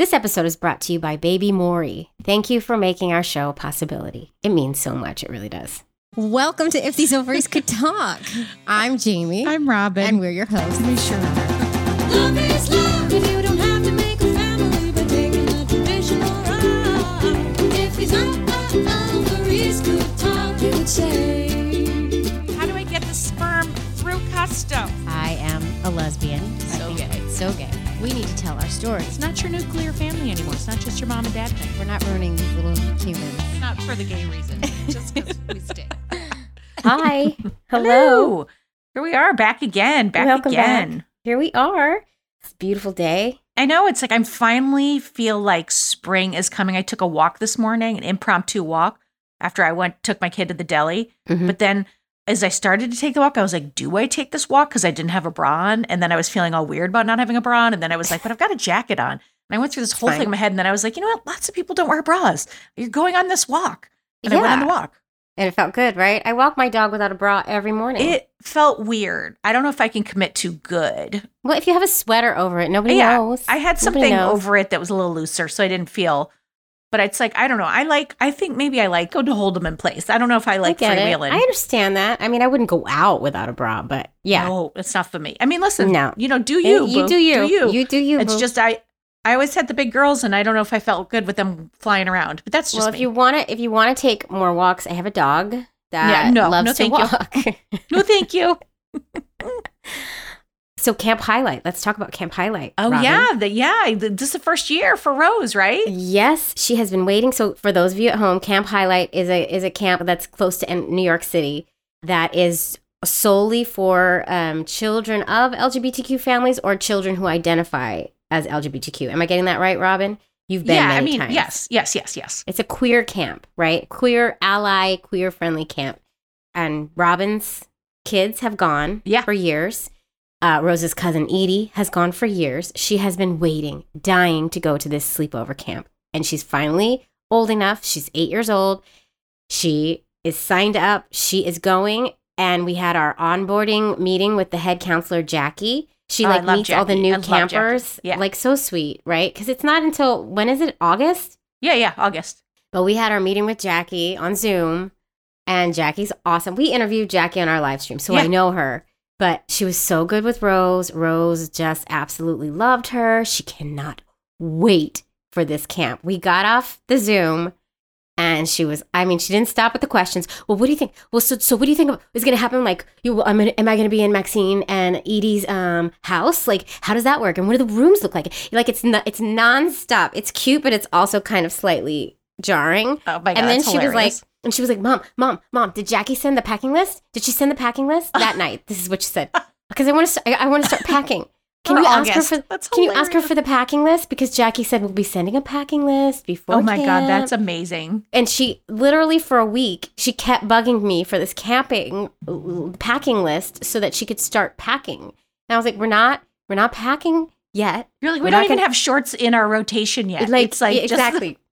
This episode is brought to you by Baby Mori. Thank you for making our show a possibility. It means so much. It really does. Welcome to If These Ovaries Could Talk. I'm Jamie. I'm Robin. and we're your hosts. we sure are. Love is love if you don't have to make a family by taking a traditional route. If these ovaries could talk, he would say. How do I get the sperm through custom? I am a lesbian. I So think gay. It's So gay. We need to tell our story. It's not your nuclear family anymore. It's not just your mom and dad thing. We're not ruining these little humans. It's not for the gay reason. just because we stay. Hi. Hello. Here we are, back again. Back Welcome again. back. Here we are. It's a beautiful day. I know it's like I'm finally feel like spring is coming. I took a walk this morning, an impromptu walk after I went took my kid to the deli. Mhm. But then as I started to take the walk, I was like, do I take this walk? Because I didn't have a bra on. And then I was feeling all weird about not having a bra on. And then I was like, but I've got a jacket on. And I went through this whole Fine. thing in my head. And then I was like, you know what? Lots of people don't wear bras. You're going on this walk. And I went on the Yeah. walk. And it felt good, right? I walk my dog without a bra every morning. It felt weird. I don't know if I can commit to good. well, if you have a sweater over it, nobody yeah, knows. I had something over it that was a little looser, so I didn't feel. But it's like I don't know. I like. I think maybe I like go to hold them in place. I don't know if I like I get it. I understand that. I mean, I wouldn't go out without a bra, but yeah. No, it's not for me. I mean, listen. No. you know, do you? you boo. do you. Do you? You do you. It's boo. just I. I always had the big girls, and I don't know if I felt good with them flying around. But that's just well, if me. you want to, if you want to take more walks, I have a dog that Yeah, no, loves no, to thank you. walk. no, thank you. so Camp Highlight. Let's talk about Camp Highlight. Oh Robin. yeah, the, yeah. the- This is the first year for Rose, right? Yes, she has been waiting. So for those of you at home, Camp Highlight is a is a camp that's close to New York City that is solely for um, children of LGBTQ families or children who identify as LGBTQ. Am I getting that right, Robin? You've been yeah, many I mean, times. yes, yes, yes, yes. It's a queer camp, right? Queer ally, queer friendly camp. And Robin's kids have gone Yeah. for years. Uh, Rose's cousin Edie has gone for years. She has been waiting, dying to go to this sleepover camp. And she's finally old enough. She's eight years old. She is signed up. She is going. And we had our onboarding meeting with the head counselor, Jackie. She Oh, like meets all the new I campers. Yeah. Like so sweet, right? Because it's not until when is it? August? Yeah, yeah. August. But we had our meeting with Jackie on Zoom, and Jackie's awesome. We interviewed Jackie on our live stream, so Yeah. I know her. But she was so good with Rose. Rose just absolutely loved her. She cannot wait for this camp. We got off the Zoom, and she was. I mean, she didn't stop with the questions. Well, what do you think? Well, so so what do you think is going to happen? Like, you, I'm gonna, am I going to be in Maxine and Edie's um house? Like, how does that work? And what do the rooms look like? Like, it's not, it's nonstop. It's cute, but it's also kind of slightly jarring. Oh my god. and then she was like, hilarious. And she was like, "Mom, mom, mom, did Jackie send the packing list? Did she send the packing list that night?" This is what she said. Because I want to, I, I want to start packing. Can you ask her for? That's Can you ask her for the packing list? Because Jackie said we'll be sending a packing list before. Oh my god, that's amazing. And she literally for a week she kept bugging me for this camping packing list so that she could start packing. And I was like, "We're not, we're not packing yet." You're like, we not don't even gonna- have shorts in our rotation yet. Like, it's like exactly.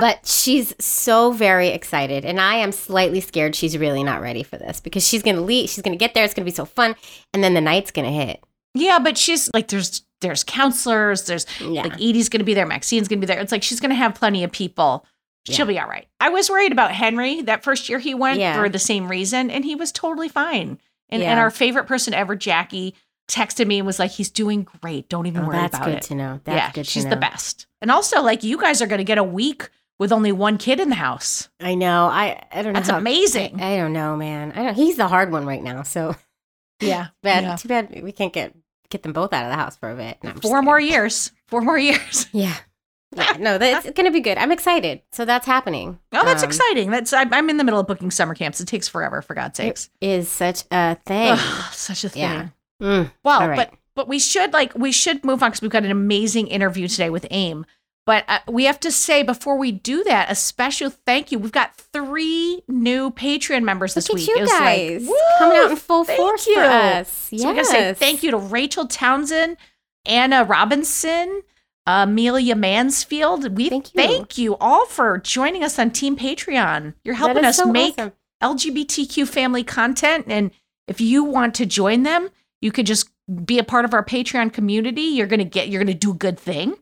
but she's so very excited and i am slightly scared she's really not ready for this because she's gonna leave she's gonna get there it's gonna be so fun and then the night's gonna hit yeah, but she's like, there's there's counselors, there's yeah like Edie's gonna be there, Maxine's gonna be there. It's like she's gonna have plenty of people. She'll be all right. I was worried about Henry that first year he went Yeah. for the same reason, and he was totally fine. And, and our favorite person ever, Jackie, texted me and was like, "He's doing great. Don't even oh, worry that's about good it." to know that's yeah, good to she's know the best. And also, like, you guys are gonna get a week with only one kid in the house. i know i i don't know That's how- amazing. I, I don't know man i don't he's the hard one right now so yeah, bad Yeah. too bad we can't get get them both out of the house for a bit No, Four more years. Four more years. yeah yeah, no, that's gonna be good. I'm excited. So that's happening. Oh, that's Um, exciting. That's I'm, I'm in the middle of booking summer camps. It takes forever, for God's sakes. Is such a thing. Ugh, such a thing. Yeah. Mm. Well, All right. but but we should like we should move on because we've got an amazing interview today with Ame. But uh, we have to say before we do that, a special thank you. We've got three new Patreon members this Look week. you It was like, coming out in full force you. for us. Yes. So we gotta say thank you to Rachel Townsend, Anna Robinson, Amelia Mansfield. We Thank you. thank you all for joining us on Team Patreon. You're helping us so make awesome. LGBTQ family content. And if you want to join them, you could just be a part of our Patreon community. You're gonna get you're gonna do a good thing.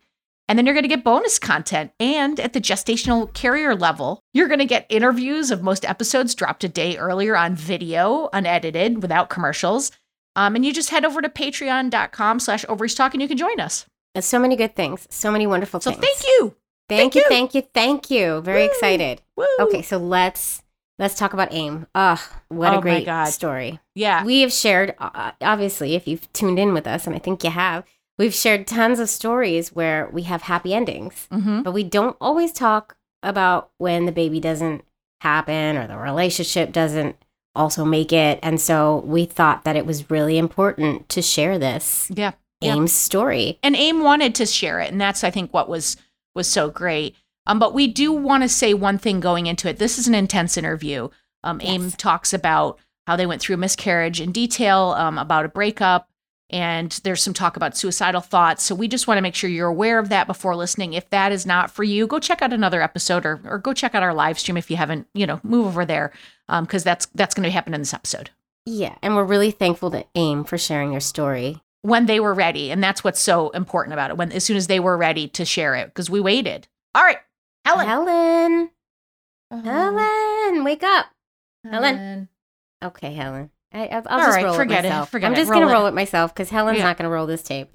And then you're going to get bonus content. And at the gestational carrier level, you're going to get interviews of most episodes dropped a day earlier on video, unedited, without commercials. Um, and you just head over to patreon.com slash ovaries talk and you can join us. There's so many good things, so many wonderful So things. So thank you. Thank, Thank you, you. thank you, thank you. Very Woo. excited. Woo. Okay, so let's let's talk about Ame. Ugh, what Oh a great story. Yeah. We have shared, uh, obviously, if you've tuned in with us, and I think you have, we've shared tons of stories where we have happy endings, hmm but we don't always talk about when the baby doesn't happen or the relationship doesn't also make it. And so we thought that it was really important to share this Yeah. Yeah. Ame's story. and Ame wanted to share it and that's i think what was was so great um, but we do want to say one thing going into it. This is an intense interview. Um, Ame talks about how they went through a miscarriage in detail um, about a breakup and there's some talk about suicidal thoughts. So we just want to make sure you're aware of that before listening. If that is not for you go check out another episode or, or go check out our live stream if you haven't you know move over there because that's that's going to happen in this episode. Yeah. And we're really thankful to Ame for sharing your story. when they were ready and that's what's so important about it when as soon as they were ready to share it because we waited. All right helen Helen. Uh, Helen, wake up. Helen. Okay, Helen. I, I'll, I'll All just right, roll forget it it, forget I'm just gonna roll it myself because Helen's Yeah. not gonna roll this tape.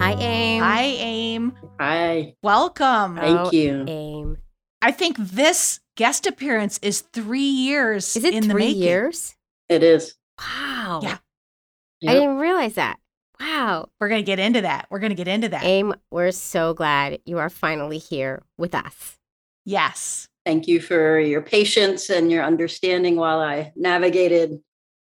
Hi, Ame. Hi, Ame. Hi. Welcome. Thank Oh, you. Ame. I think this guest appearance is three years Is it in three years? It is. Wow. Yeah. I didn't realize that. Wow. We're going to get into that. We're going to get into that. Ame, we're so glad you are finally here with us. yes. Thank you for your patience and your understanding while I navigated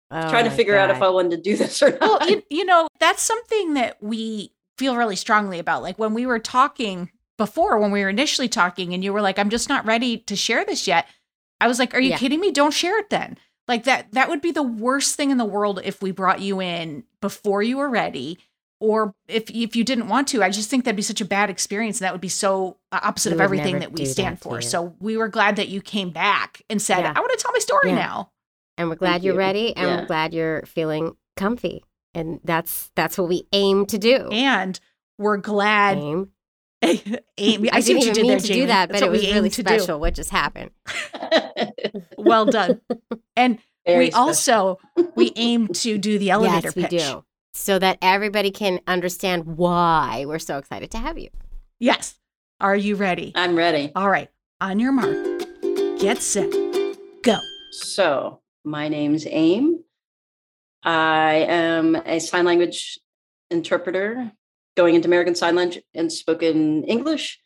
Oh trying to my figure out if I wanted to do this or Well, not. you, you know, that's something that we feel really strongly about. Like when we were talking before, when we were initially talking, and you were like, I'm just not ready to share this yet. I was like, Are you Yeah. kidding me? Don't share it then. Like that, that would be the worst thing in the world if we brought you in before you were ready. Or if if you didn't want to, I just think that'd be such a bad experience. And that would be so uh, opposite of everything that we stand that for. So we were glad that you came back and said, Yeah. I want to tell my story Yeah. now. and we're glad Thank you're you. ready and Yeah. we're glad you're feeling comfy. And that's that's what we aim to do. And we're glad Ame. Amy, I, I see what you even did mean there, to Jamie. do that, That's but it was really aim to do. special what just happened. Well done. And Very we special. also we aim to do the elevator yes, we pitch. do. So that everybody can understand why we're so excited to have you. Yes. Are you ready? I'm ready. All right. On your mark. Get set. Go. So, my name's Ame. I am a sign language interpreter going into American Sign Language and spoken English.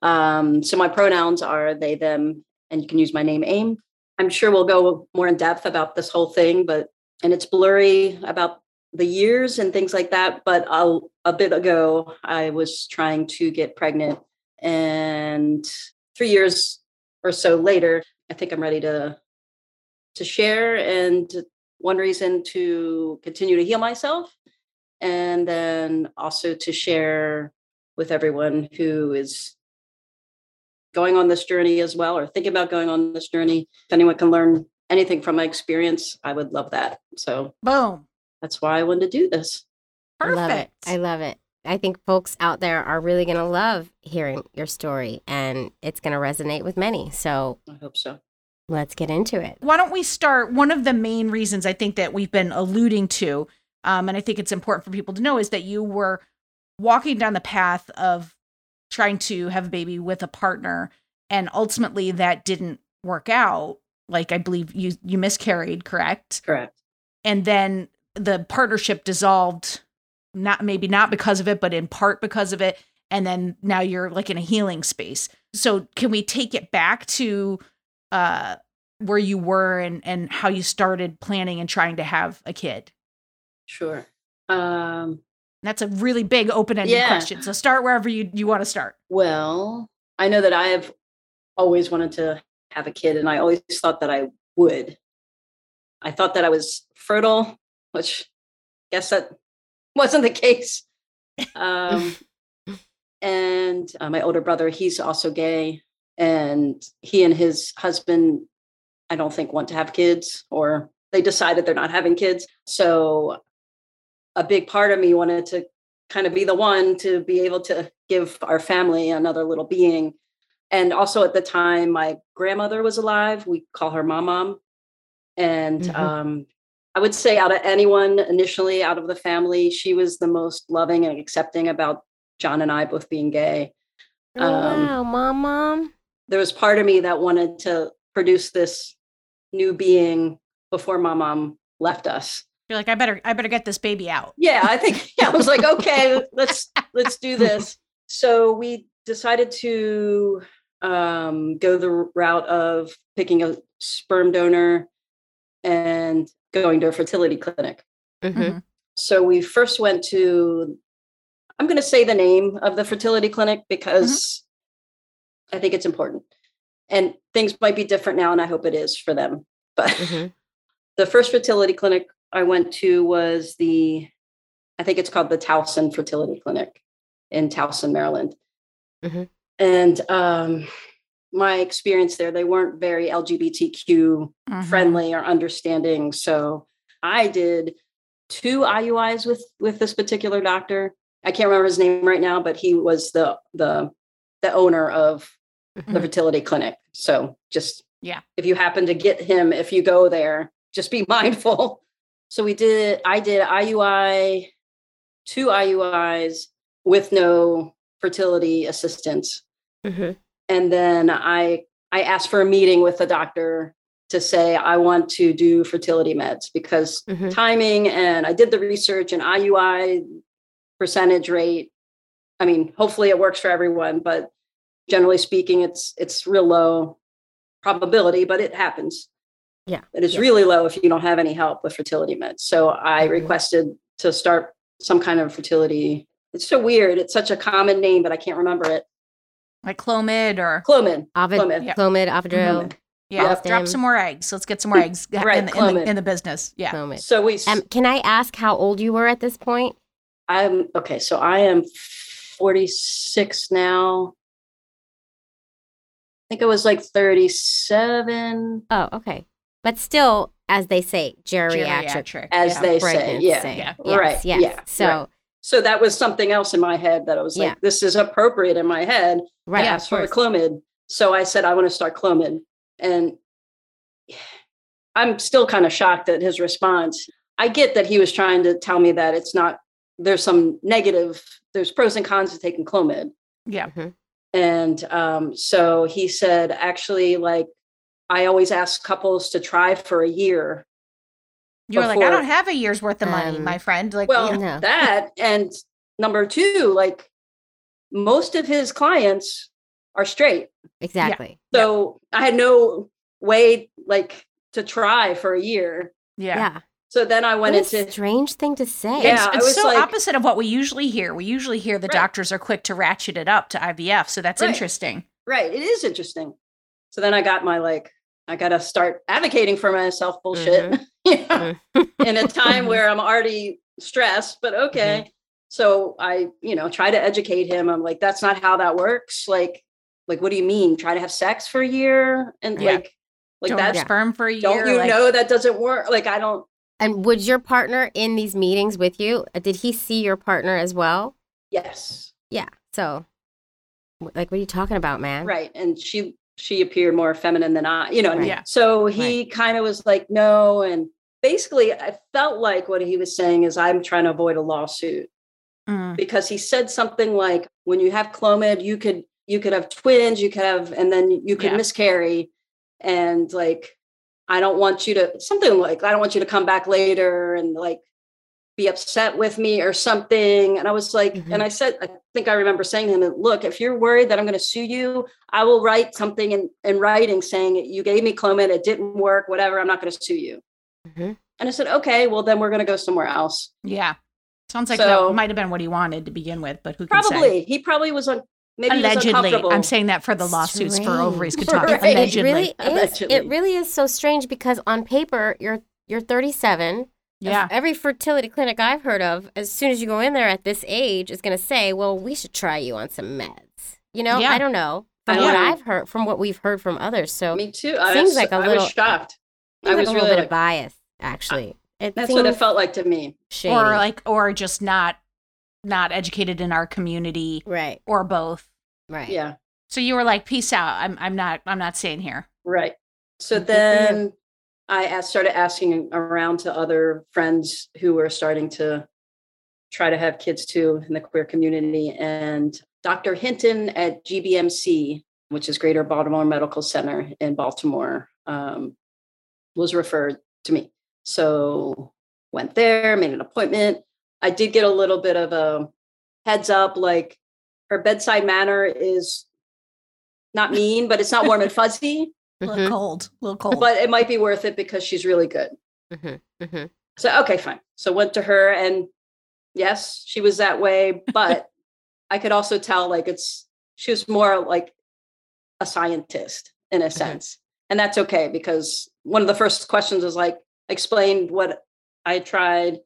Um, so, my pronouns are they, them, and you can use my name, Ame. I'm sure we'll go more in depth about this whole thing, but and it's blurry about the years and things like that. But a, a bit ago, I was trying to get pregnant, and three years or so later, I think I'm ready to to share and one reason to continue to heal myself and then also to share with everyone who is going on this journey as well or thinking about going on this journey if anyone can learn anything from my experience i would love that so Boom. that's why i wanted to do this Perfect. I love it. I love it. I think folks out there are really going to love hearing your story and it's going to resonate with many. So i hope so let's get into it. Why don't we start? One of the main reasons I think that we've been alluding to, um, and I think it's important for people to know, is that you were walking down the path of trying to have a baby with a partner, and ultimately that didn't work out. Like I believe you you miscarried, correct? correct and then the partnership dissolved not maybe not because of it but in part because of it and then now you're like in a healing space so can we take it back to uh where you were and and how you started planning and trying to have a kid sure um that's a really big open-ended Yeah. question so start wherever you you want to start Well, I know that I have always wanted to have a kid, and I always thought that I would. I thought that I was fertile, which I guess that wasn't the case. Um, and uh, my older brother, he's also gay, and he and his husband, I don't think, want to have kids, or they decided they're not having kids. So a big part of me wanted to kind of be the one to be able to give our family another little being. And also at the time, my grandmother was alive. We call her mom mom. And Mhm. um, I would say out of anyone initially out of the family, she was the most loving and accepting about John and I both being gay. Oh, Um, wow, mom, mom. There was part of me that wanted to produce this new being before my mom left us. You're like, I better, I better get this baby out. Yeah, I think yeah, I was like, okay, let's let's do this. So we decided to um, go the route of picking a sperm donor and going to a fertility clinic. hmm Mhm. So we first went to, I'm going to say the name of the fertility clinic because I think it's important. And things might be different now, and I hope it is for them. But hmm the first fertility clinic I went to was the, I think it's called the Towson Fertility Clinic in Towson, Maryland. Mhm. And um, my experience there, they weren't very LGBTQ Mhm. friendly or understanding. So I did two IUIs with with this particular doctor. I can't remember his name right now, but he was the the the owner of the Mhm. fertility clinic. So just Yeah. if you happen to get him, if you go there, just be mindful. So we did. I did IUI, two IUIs with no fertility assistance. Hmm and then i i asked for a meeting with the doctor to say i want to do fertility meds because hmm timing and i did the research and iui percentage rate i mean hopefully it works for everyone but generally speaking it's it's real low probability but it happens Yeah. it is Yeah. really low if you don't have any help with fertility meds so i Mhm. requested to start some kind of fertility it's so weird it's such a common name but i can't remember it Like Clomid or clomid Ovid, Clomid. Yeah. Clomid, Ovidrel, Clomid. yeah, Yep. drop some more eggs. Let's get some more eggs in, Right, in, the, in, Clomid. the, in the business. Yeah. Clomid. so we Um, can I ask how old you were at this point? I'm okay. So I am 46 now. I think I was like 37, Oh, okay. But still, as they say, geriatric. Geriatric. as yeah. they say. Yeah. Yeah. Yes, Right, Yes. yeah, So, right. So that was something else in my head that I was like, Yeah. this is appropriate in my head. right. I of asked for a. Clomid. So I said, I want to start Clomid. And I'm still kind of shocked at his response. I get that he was trying to tell me that it's not, there's some negative, there's pros and cons to taking Clomid. Yeah. Mhm. And um, so he said, actually, like, I always ask couples to try for a year. You were like, I don't have a year's worth of money, Um, my friend. Like, Well, you know, that and number two, like, most of his clients are straight. Exactly. So I had no way, like, to try for a year. yeah. Yeah. So then I went What a into, strange thing to say. Yeah, It's, I it's was so like- opposite of what we usually hear. We usually hear the Right. doctors are quick to ratchet it up to IVF. So that's Right. interesting. right, it is interesting. So then I got my, like, I got to start advocating for myself bullshit mm-hmm. Yeah. Mm-hmm. in a time where I'm already stressed, but mm-hmm. okay. So I, you know, try to educate him. I'm like, that's not how that works. Like, like, what do you mean? Try to have sex for a year? And Yeah. like, like Don't that's, have sperm for a year. don't you like, know that doesn't work? Like, I don't, And was your partner in these meetings with you? Uh, Did he see your partner as well? yes. Yeah. So, like, what are you talking about, man? Right. And she, she appeared more feminine than I, you know, what I mean? Yeah. So he kind of was like, no. And basically, I felt like what he was saying is, I'm trying to avoid a lawsuit. Mm, because he said something like when you have clomid you could you could have twins you could have and then you could Yeah. miscarry and like i don't want you to something like i don't want you to come back later and like be upset with me or something and i was like Mhm. and i said i think i remember saying to him look if you're worried that i'm going to sue you i will write something in, in writing saying you gave me clomid it didn't work whatever i'm not going to sue you Mhm. and i said okay well then we're going to go somewhere else yeah. Sounds like So- that might have been what he wanted to begin with, but who can say? probably he probably was on maybe Allegedly. I'm saying that for the lawsuits for ovaries could talk. Right. It really is. Allegedly. It really is so strange because on paper, you're you're 37. Yeah. Every fertility clinic I've heard of, as soon as you go in there at this age, is going to say, "Well, we should try you on some meds." You know, Yeah. I don't know from I what. I've heard, from what we've heard from others. So Me too. I Seems was, like a I little- was shocked. seems I like was a little bit like, of bias, actually. It That's what it felt like to me. shady. or like or just not not educated in our community right, or both. right. Yeah. So you were like, peace out. I'm I'm not I'm not staying here. Right. So Good for you. then I started asking around to other friends who were starting to try to have kids too in the queer community. And Dr. Hinton at GBMC, which is Greater Baltimore Medical Center in Baltimore, um, was referred to me. So went there, made an appointment. I did get a little bit of a heads up, like her bedside manner is not mean, but it's not warm and fuzzy A little Mhm, cold. A little cold. but it might be worth it because she's really good. mhm, mhm. So okay, fine. So went to her and yes, she was that way, but I could also tell like it's she was more like a scientist in a sense. And that's okay because one of the first questions was like explain what I tried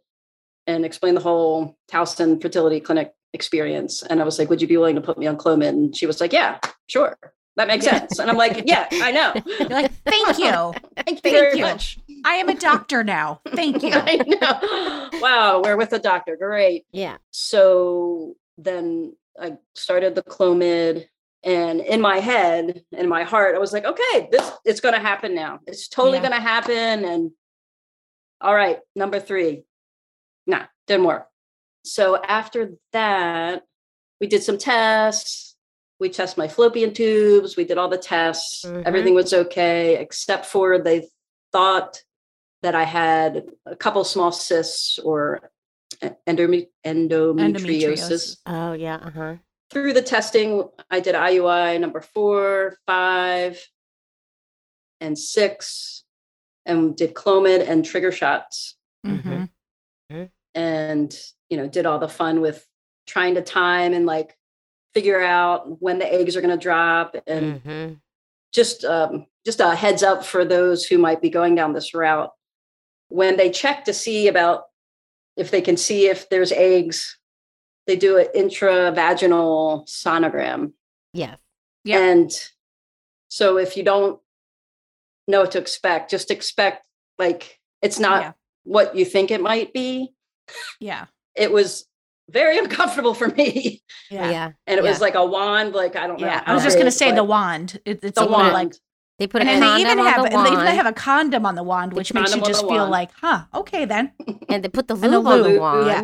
and explain the whole Towson fertility clinic experience. And I was like, would you be willing to put me on Clomid? And she was like, yeah, sure. That makes Yeah. sense. And I'm like, yeah, I know. You're like, thank you. Thank you Thank very you. much. I am a doctor now. Thank you. I know. Wow, we're with the doctor. Great. Yeah. So then I started the Clomid, and in my head, in my heart, I was like, okay, this it's going to happen now. It's totally Yeah. going to happen. And all right, number three, nah, didn't work. So after that, we did some tests. We tested my fallopian tubes. We did all the tests. Mhm. Everything was okay, except for they thought that I had a couple small cysts or endome- endometriosis. Endometriosis. Oh yeah. Uh huh. Through the testing, I did IUI number four, five, and six, and did Clomid and trigger shots, Mhm. and you know, did all the fun with trying to time and like figure out when the eggs are going to drop and hmm just um, just a heads up for those who might be going down this route when they check to see about if they can see if there's eggs they do an intravaginal sonogram yeah Yep. and so if you don't know what to expect just expect like it's not Yeah. what you think it might be Yeah. it was very uncomfortable for me Yeah. Yeah. and it Yeah. was like a wand like i don't know Yeah. I was just gonna say the wand. It, it's the a wand like They put and a then condom they even on have the and they even have a condom on the wand, The which makes you just feel wand. like, huh, okay then. and they put the and the lube on the wand. yeah.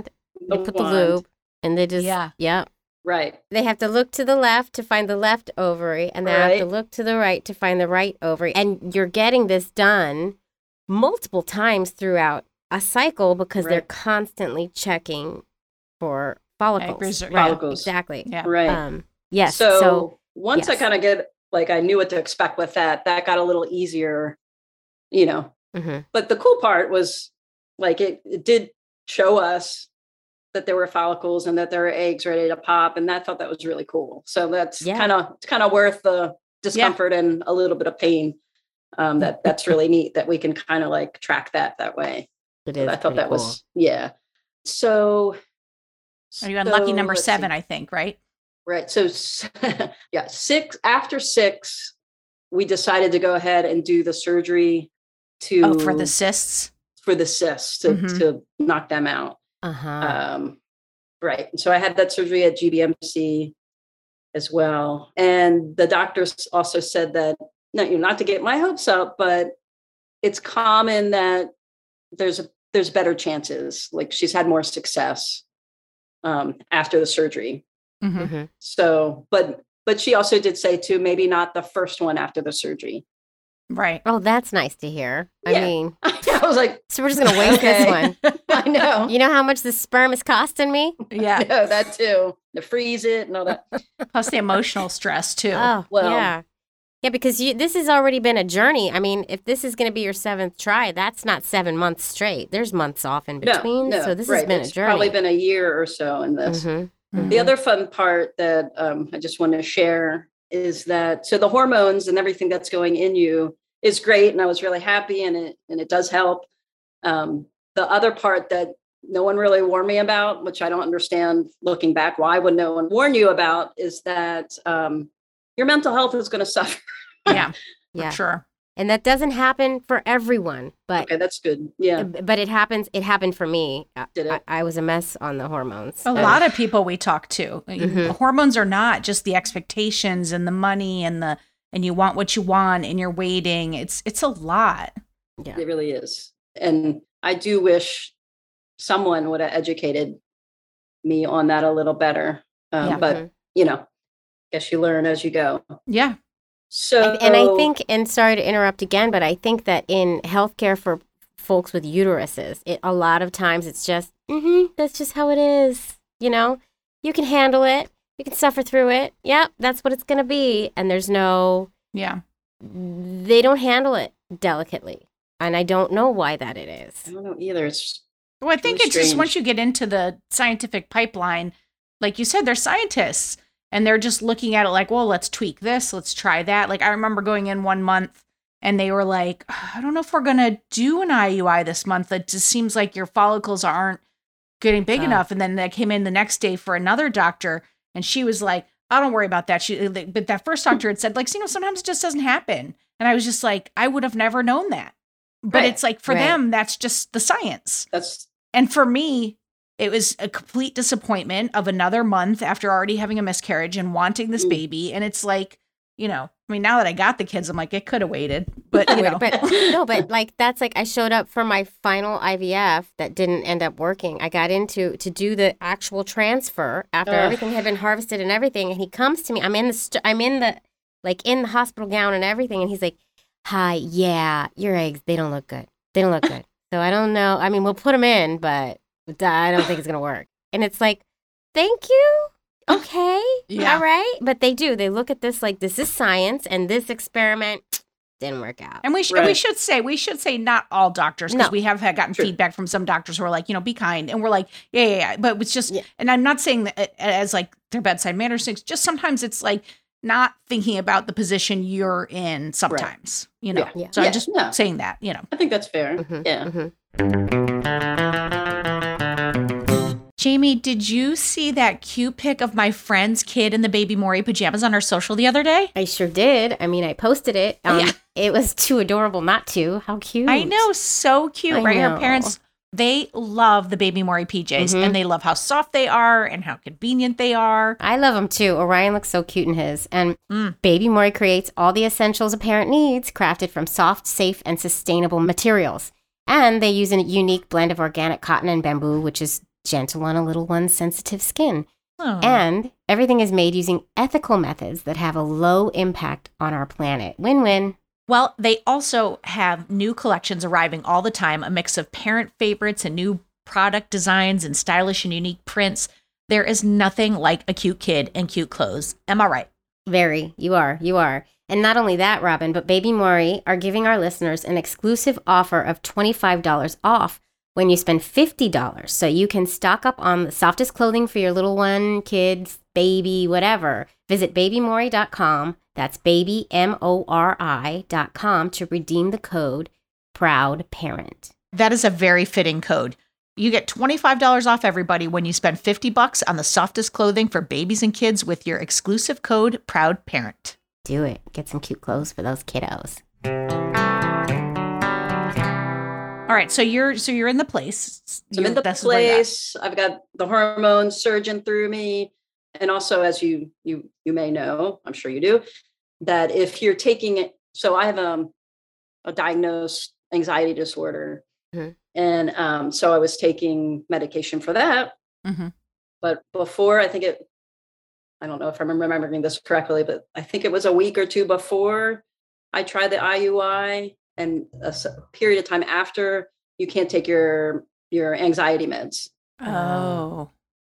They The put the wand. lube, and they just Yeah. yeah. right They have to look to the left to find the left ovary, and they have to look to the right to find the right ovary. And you're getting this done multiple times throughout a cycle because they're constantly checking for follicles. reserve- Right, Follicles. Exactly. Yeah. right Um, yes. so, So, once i kind of get like i knew what to expect with that that got a little easier you know mhm. but the cool part was like it, it did show us that there were follicles and that there were eggs ready to pop and i thought that was really cool so that's kind of it's kind of worth the discomfort and a little bit of pain um, that that's really neat that we can kind of like track that that way it So i thought that cool. was yeah so Are you on lucky number let's see. seven, I think, right? Right. So, yeah, six after six, we decided to go ahead and do the surgery to Oh, for the cysts. for the cysts to, Mhm. to knock them out. Uh-huh. Um, right. So I had that surgery at GBMC as well, and the doctors also said that no, you know, not to get my hopes up, but it's common that there's a there's better chances. Like she's had more success um, after the surgery. Mhm. Mhm. So, but but she also did say too, maybe not the first one after the surgery. Right. Oh, that's nice to hear. I mean, I was like, so we're just gonna waste this one. I know, You know how much the sperm is costing me? Yeah. I know that too. To freeze it and all that. Plus the emotional stress too. Oh, Well- yeah. Yeah, because you, this has already been a journey. I mean, if this is going to be your seventh try, that's not seven months straight. There's months off in between. no, so this right. has been it's a journey. Probably been a year or so in this. Mhm. Mhm. The other fun part that um, I just want to share is that so the hormones and everything that's going in you is great, and I was really happy, and it and it does help. Um, the other part that no one really warned me about, which I don't understand looking back, why would no one warn you about, is that um, your mental health is going to suffer. yeah, Yeah. for sure. And that doesn't happen for everyone, but Okay, that's good. Yeah. but it happens. It happened for me. Uh, Did it? I, I was a mess on the hormones. A Uh, lot of people we talk to, Mhm. hormones are not just the expectations and the money and the and you want what you want and you're waiting. It's it's a lot. Yeah. It really is. And I do wish someone would have educated me on that a little better. Um, Yeah. But, Mhm. you know, guess you learn as you go. Yeah. So, and, and I think, and sorry to interrupt again, but I think that in healthcare for folks with uteruses, it a lot of times it's just, hmm that's just how it is. You know, you can handle it, you can suffer through it. Yep, that's what it's gonna be. And there's no, Yeah. they don't handle it delicately, and I don't know why that it is. I don't know either. It's Well, I think Really it's just once you get into the scientific pipeline, like you said, they're scientists and they're just looking at it like, well, let's tweak this, let's try that. Like I remember going in one month and they were like, I don't know if we're gonna do an IUI this month. It just seems like your follicles aren't getting big Oh. enough. And then I came in the next day for another doctor and she was like, I don't worry about that. She, uh, but that first doctor had said, like, you know, sometimes it just doesn't happen. And I was just like, I would have never known that. But Right. it's like for Right. them, that's just the science. that's And for me, it was a complete disappointment of another month after already having a miscarriage and wanting this Mm. baby. And it's like, you know, I mean, now that I got the kids, I'm like, it could have waited. But, you know, but no, but like that's like I showed up for my final IVF that didn't end up working. I got into to do the actual transfer after Ugh. everything had been harvested and everything, and he comes to me. I'm in the st- I'm in the like in the hospital gown and everything, and he's like, "Hi, yeah, your eggs they don't look good. They don't look good. So I don't know. I mean, we'll put them in, but I don't think it's gonna work." And it's like, "Thank you." Okay. Yeah. All right. But they do. They look at this like this is science and this experiment didn't work out. and we, sh- and we should say, we should say not all doctors because No. we have had gotten True. feedback from some doctors who are like, you know, be kind. And we're like, yeah, yeah, yeah. But it's just, Yeah. and I'm not saying that as like their bedside manners things, just sometimes it's like not thinking about the position you're in sometimes, you know. Yeah. So Yeah, I'm just no. saying that, you know. I think that's fair. Mhm, Yeah. mhm. Jamie, did you see that cute pic of my friend's kid in the baby Mori pajamas on our social the other day? I sure did. I mean, I posted it. Um, Yeah. It was too adorable not to. How cute. I know, so cute, I right? Her parents, they love the baby Mori PJs Mhm. and they love how soft they are and how convenient they are. I love them too. Orion looks so cute in his. And Mm. Baby Mori creates all the essentials a parent needs, crafted from soft, safe, and sustainable materials. And they use a unique blend of organic cotton and bamboo, which is gentle on a little one's sensitive skin. Oh. And everything is made using ethical methods that have a low impact on our planet. Win win. Well, they also have new collections arriving all the time, a mix of parent favorites and new product designs and stylish and unique prints. There is nothing like a cute kid and cute clothes. Am I right? Very. You are. You are. And not only that, Robin, but Baby Mori are giving our listeners an exclusive offer of $25 off when you spend $50. So you can stock up on the softest clothing for your little one, kids, baby, whatever. Visit babymori.com. That's baby, M O R I.com to redeem the code Proud Parent. That is a very fitting code. You get $25 off everybody when you spend 50 bucks on the softest clothing for babies and kids with your exclusive code Proud Parent. Do it. Get some cute clothes for those kiddos. All right, so you're so you're in the place. So I'm in You're- the that's where you're at. place. I've got the hormones surging through me. And also, as you you you may know, I'm sure you do, that if you're taking it, so I have um, a diagnosed anxiety disorder. Mhm. And um, so I was taking medication for that. Mhm. But before, I think it, I don't know if I'm remembering this correctly, but I think it was a week or two before I tried the IUI and a period of time after you can't take your your anxiety meds. Oh.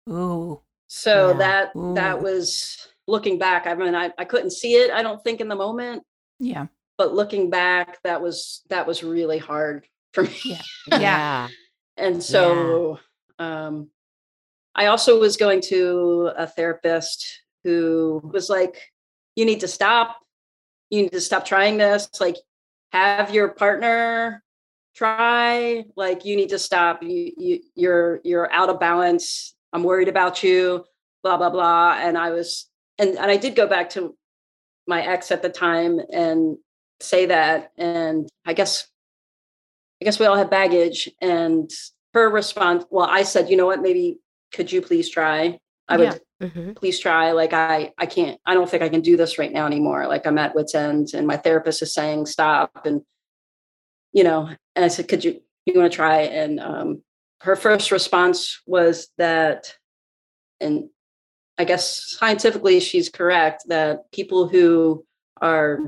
Ooh. So Yeah. that Ooh. that was looking back. I mean, I, I couldn't see it, I don't think in the moment, Yeah. but looking back, that was that was really hard for me. Yeah. Yeah. And so um I also was going to a therapist who was like, you need to stop. You need to stop trying this. Like, have your partner try. Like, you need to stop. You, you you're you're out of balance. I'm worried about you. Blah blah blah. And I was and and I did go back to my ex at the time and say that. And I guess, I guess we all have baggage. And her response, well, I said, you know what, maybe could you please try? I would Yeah. hmm please try. Like I, I can't, I don't think I can do this right now anymore. Like I'm at wit's end and my therapist is saying stop. And, you know, and I said, could you, you want to try? And um, her first response was that, and I guess scientifically she's correct that people who are,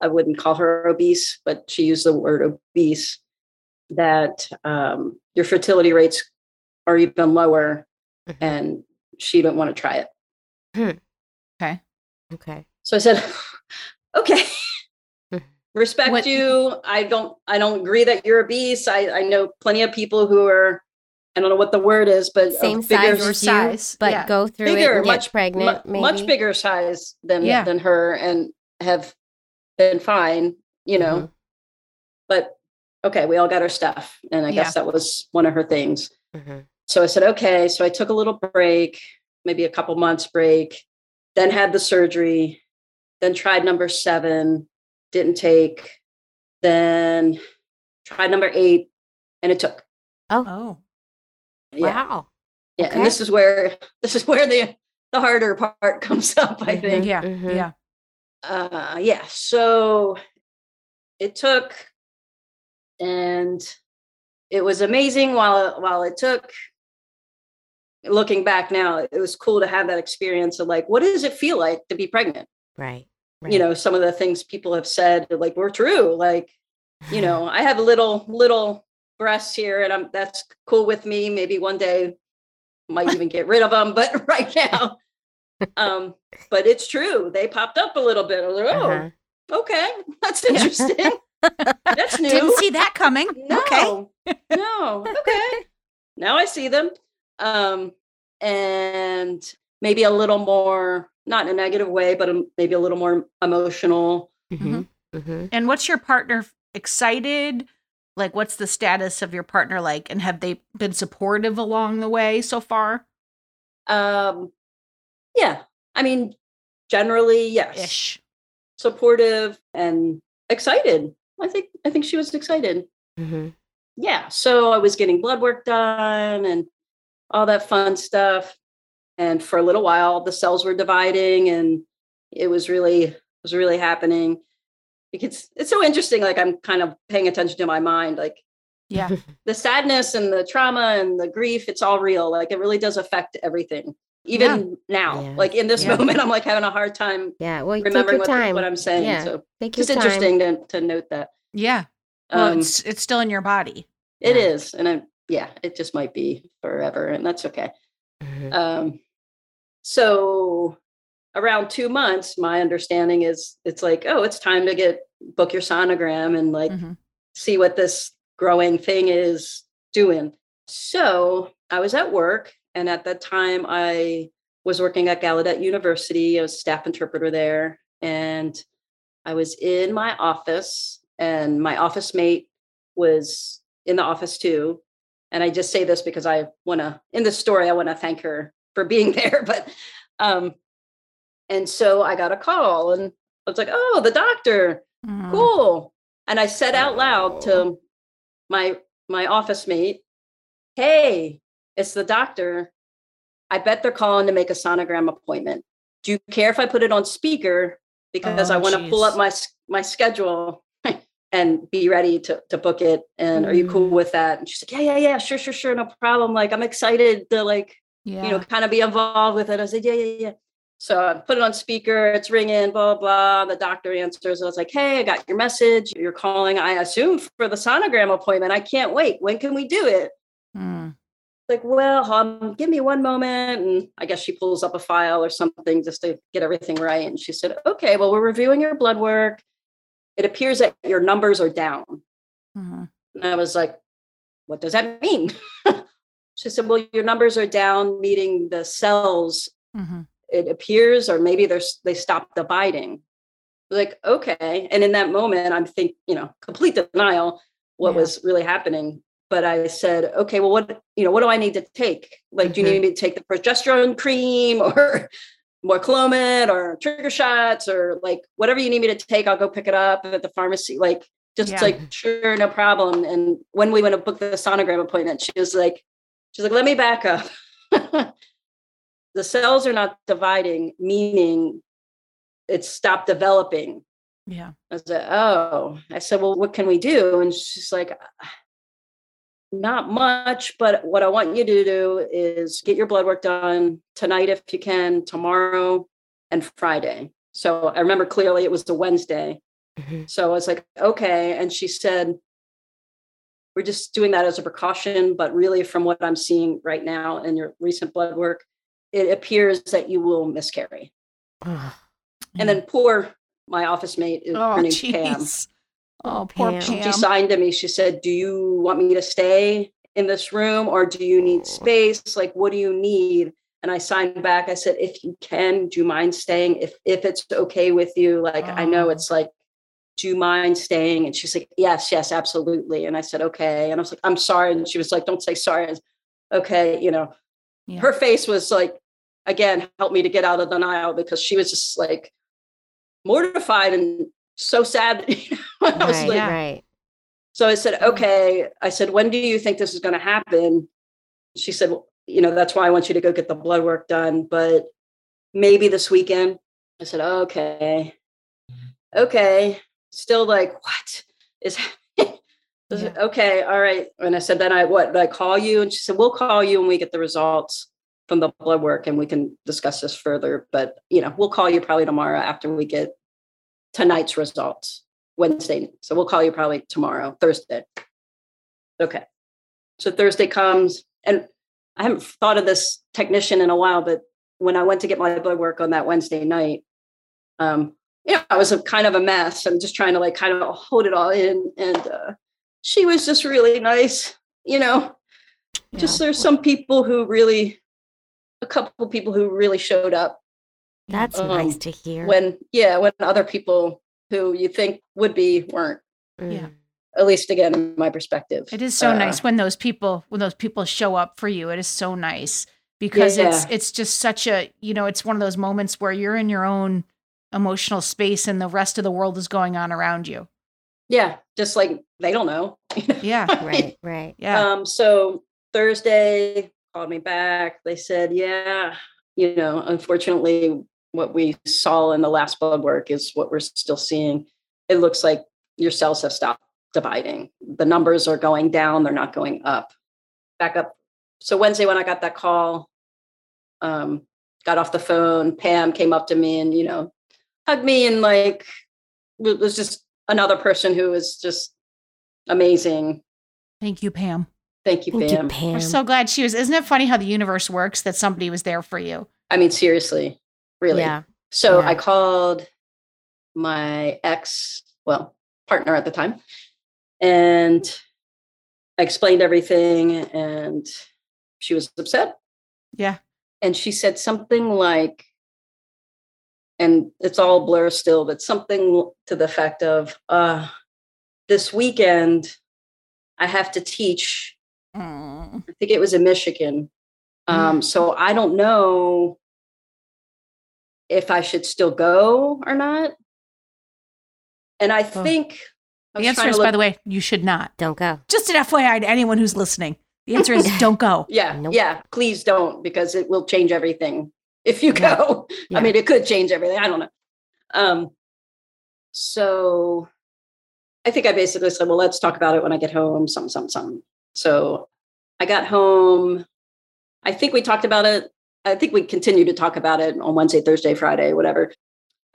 I wouldn't call her obese, but she used the word obese, that um, your fertility rates are even lower Mhm. and she didn't want to try it. Okay. Okay. So I said, okay. Mhm. Respect What- you. I don't I don't agree that you're obese. I, I know plenty of people who are I don't know what the word is, but Same bigger, size your as you, size, but yeah. go through it bigger, and get much pregnant. mu- maybe. much bigger size than Yeah. than her and have been fine, you know. Mhm. But okay, we all got our stuff. And I Yeah. guess that was one of her things. Mhm. So I said, okay. So I took a little break, maybe a couple months break, then had the surgery, then tried number seven, didn't take, then tried number eight, and it took. Oh. Yeah. Wow. Yeah. okay. And this is where this is where the the harder part comes up, I Mhm. think. Yeah. Mhm. Yeah. Uh yeah. So it took and it was amazing while while it took looking back now it was cool to have that experience of like what does it feel like to be pregnant Right. right. you know some of the things people have said like were true like you know i have little little breasts here and i'm that's cool with me maybe one day might even get rid of them but right now um but it's true they popped up a little bit I was like, oh Uh-huh. okay that's interesting that's new Didn't see that coming. no Okay. no okay now i see them um and maybe a little more not in a negative way but um, maybe a little more emotional Mhm. Mhm. And what's your partner excited? Like, what's the status of your partner like? And have they been supportive along the way so far? um yeah i mean generally yes Ish. supportive and excited i think i think she was excited Mhm. yeah so i was getting blood work done and all that fun stuff and for a little while the cells were dividing and it was really it was really happening because it's so interesting like i'm kind of paying attention to my mind like Yeah. the sadness and the trauma and the grief it's all real like it really does affect everything even now Yeah. like in this Yeah. moment i'm like having a hard time Yeah. Well, you take remembering your what, time. what i'm saying Yeah. so Take your just interesting to, to note that Yeah. Well, Um, it's it's still in your body. It Yeah. is, and I yeah, it just might be forever, and that's okay. Mhm. Um, so around two months, my understanding is it's like, oh, it's time to get book your sonogram and like Mhm. see what this growing thing is doing. So I was at work, and at that time, I was working at Gallaudet University. I was staff interpreter there, and I was in my office, and my office mate was in the office too. And I just say this because I want to, in the story, I want to thank her for being there. But, um, and so I got a call, and I was like, "Oh, the doctor, Mm. cool." And I said out loud to my my office mate, "Hey, it's the doctor. I bet they're calling to make a sonogram appointment. Do you care if I put it on speaker because I Oh, want to pull up my my schedule and be ready to to book it? And are you cool Mm. with that?" And she's like, "Yeah, yeah, yeah, sure, sure, sure, no problem. Like I'm excited to like Yeah. you know, kind of be involved with it. I said, yeah, yeah, yeah. So I put it on speaker, it's ringing, blah, blah. The doctor answers. I was like, hey, I got your message. You're calling, I assume, for the sonogram appointment. I can't wait. When can we do it? Mm. Like, well, um, give me one moment. And I guess she pulls up a file or something just to get everything right. And she said, okay, well, we're reviewing your blood work. It appears that your numbers are down. Mhm. And I was like, what does that mean? she said, well, your numbers are down, meaning the cells Mhm. it appears, or maybe they're, they stopped dividing. Like, okay. And in that moment, I'm think, you know, complete denial what Yeah. was really happening. But I said, okay, well, what, you know, what do I need to take? Like, do you Mhm. need me to take the progesterone cream or more Clomid or trigger shots or like whatever you need me to take, I'll go pick it up at the pharmacy. Like just Yeah. like sure, no problem. And when we went to book the sonogram appointment, she was like, she's like, let me back up. the cells are not dividing, meaning it's stopped developing. Yeah. I said, oh, I said, well, what can we do? And she's like, not much, but what I want you to do is get your blood work done tonight if you can, tomorrow and Friday. So I remember clearly it was the Wednesday. Mhm. So I was like, okay. And she said, we're just doing that as a precaution, but really from what I'm seeing right now in your recent blood work, it appears that you will miscarry. And then poor my office mate, is Oh, Pam. Jeez. Oh, poor Pam. Pam. She signed to me. She said, Do you want me to stay in this room or do you need oh. space? Like, what do you need? And I signed back. I said, If you can, do you mind staying? If if it's okay with you, like I know Oh. it's like, do you mind staying? And she's like, Yes, yes, absolutely. And I said, Okay. And I was like, I'm sorry. And she was like, Don't say sorry. I was, okay, you know, Yeah. her face was like, again, help me to get out of denial because she was just like mortified and so sad. You know? I was Right, like, Yeah. right. so I said, okay. I said, when do you think this is going to happen? She said, well, you know, that's why I want you to go get the blood work done, but maybe this weekend. I said, okay. Okay. Still like, what is said, okay, all right. And I said, then I what? Did I call you? And she said, we'll call you when we get the results from the blood work and we can discuss this further. But you know, we'll call you probably tomorrow after we get tonight's results. Wednesday. So we'll call you probably tomorrow, Thursday. Okay. So Thursday comes, and I haven't thought of this technician in a while, but when I went to get my blood work on that Wednesday night, um, you know, I was a kind of a mess. I'm just trying to like kind of hold it all in. And uh, she was just really nice. You know, just there's some people who really, a couple people who really showed up That's Um, nice to hear. when, yeah, when other people who you think would be weren't. yeah. Mm. At least again, in my perspective. It is so Uh, nice when those people when those people show up for you. It is so nice because it's Yeah. it's just such a you know it's one of those moments where you're in your own emotional space and the rest of the world is going on around you. Yeah, just like they don't know. Yeah, Right, right. yeah, Um, so Thursday called me back. They said, yeah, you know, unfortunately, what we saw in the last blood work is what we're still seeing. It looks like your cells have stopped dividing. The numbers are going down, they're not going up. Back up. So Wednesday, when I got that call, um, got off the phone, Pam came up to me and, you know, hugged me and like it was just another person who was just amazing. Thank you, Pam. Thank you, Thank Pam. you, Pam. We're so glad she was. Isn't it funny how the universe works that somebody was there for you? I mean, seriously, really. Yeah. So Yeah. I called my ex, well, partner at the time, and I explained everything, and she was upset. Yeah. And she said something like, and it's all blur still, but something to the effect of, uh, this weekend, I have to teach Mm. I think it was in Michigan. Um, so I don't know if I should still go or not. And I Oh. think I The was answer is, to by the way, you should not. Don't go. Just an FYI to anyone who's listening. The answer is don't go. yeah, Nope. yeah, please don't because it will change everything if you Yeah. go. Yeah. I mean, it could change everything. I don't know. Um, so I think I basically said, well, let's talk about it when I get home, some, some, some. So I got home. I think we talked about it. I think we continue to talk about it on Wednesday, Thursday, Friday, whatever.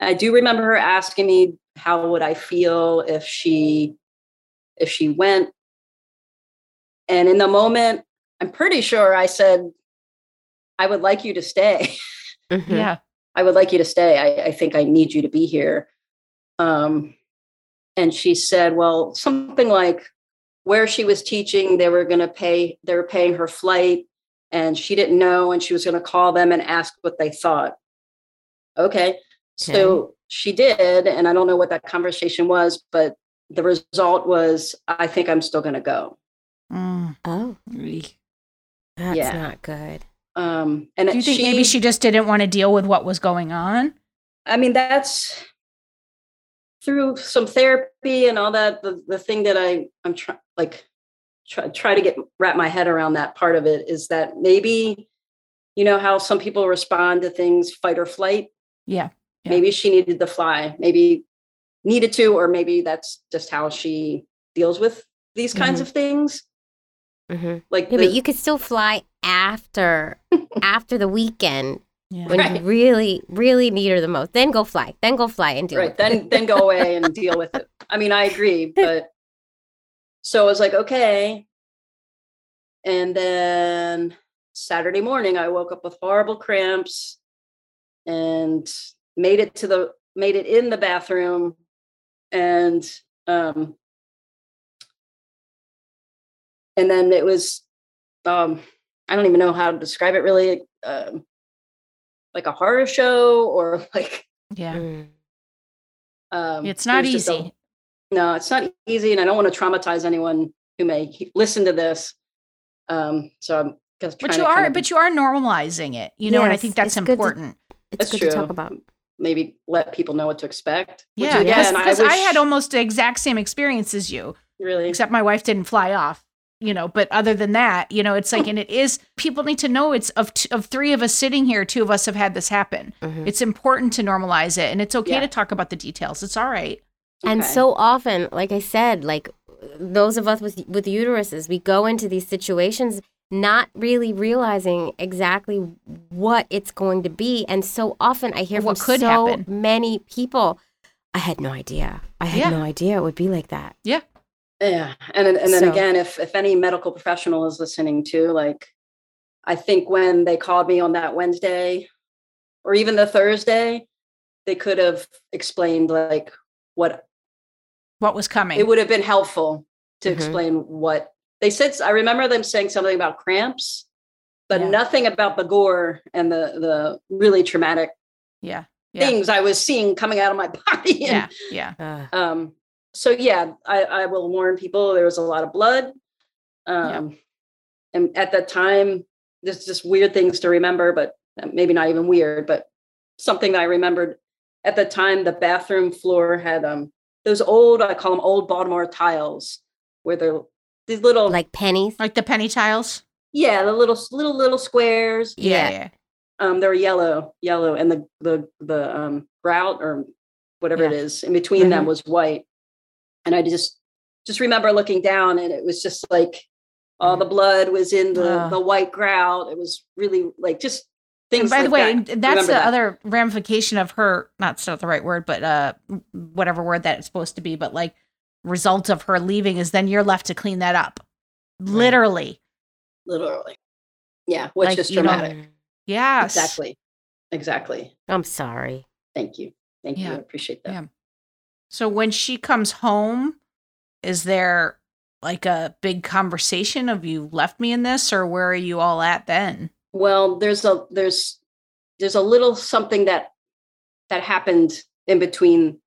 I do remember her asking me how would I feel if she if she went. And in the moment, I'm pretty sure I said, I would like you to stay. Mhm. Yeah. I would like you to stay. I, I think I need you to be here. Um, and she said, well, something like where she was teaching, they were going to pay, they were paying her flight and she didn't know. And she was going to call them and ask what they thought. Okay. So she did. And I don't know what that conversation was, but the result was, I think I'm still going to go. Mm. Oh, that's Yeah. not good. Um, and Do you think maybe she just didn't want to deal with what was going on? I mean, that's through some therapy and all that. The, the thing that I I'm trying like try, try to get wrap my head around that part of it is that maybe you know how some people respond to things fight or flight. Yeah. Yeah. Maybe she needed to fly. Maybe needed to, or maybe that's just how she deals with these kinds Mm-hmm. of things. hmm Like Yeah, the- but you could still fly after after the weekend Yeah. when Right. you really, really need her the most. Then go fly. Then go fly and deal right with then it. then go away and deal with it i mean i agree but so i was like okay and then saturday morning i woke up with horrible cramps and made it to the made it in the bathroom and um and then it was um i don't even know how to describe it really um like a horror show or like Yeah. Mm. um, It's not was just a- easy. No, it's not easy, and I don't want to traumatize anyone who may listen to this. Um, so I'm just But trying you to are kind of but you are normalizing it. You know, and I think that's it's good to- important. It's That's good true. to talk about. maybe let people know what to expect. Yeah, again, because I, wish- had almost the exact same experience as you, really except my wife didn't fly off. You know, but other than that, you know, it's like, and it is. People need to know it's of t- of three of us sitting here, two of us have had this happen. Mhm. It's important to normalize it, and it's okay Yeah. to talk about the details. It's all right. And so often, like I said, like those of us with with uteruses, we go into these situations not really realizing exactly what it's going to be. And so often I hear What from could so happen. many people, I had no idea. I had Yeah. no idea it would be like that. Yeah, Yeah, and then- and then So- again, if if any medical professional is listening too, like I think when they called me on that Wednesday or even the Thursday, they could have explained like what what was coming? it would have been helpful to Mhm. explain what they said. I remember them saying something about cramps, but Yeah. nothing about the gore and the the really traumatic yeah, yeah, things I was seeing coming out of my body. yeah, And, yeah. Uh, um, so yeah, I, I will warn people. There was a lot of blood, Yeah. um, and at that time, there's just weird things to remember, but uh, maybe not even weird, but something that I remembered at the time. The bathroom floor had um those old I call them old Baltimore tiles, where they're these little like pennies. Like the penny tiles. yeah the little little little squares. Yeah, Yeah. yeah, Um, they're yellow, yellow, and the the the um grout or whatever it Yeah. is in between them Mhm. was white. And I just just remember looking down, and it was just like all the blood was in the Ugh. the white grout. It was really like just And things. by the way, that. that's Remember the that. other ramification of her. Not still the right word, but uh, whatever word that it's supposed to be. But like, result of her leaving is then you're left to clean that up. Literally, literally, yeah, which Like, is you know, traumatic. yes, Exactly, exactly. I'm sorry. Thank you, thank you. I appreciate that. Yeah. So when she comes home, is there like a big conversation of you left me in this, or where are you all at then? Well, there's a there's there's a little something that that happened in between.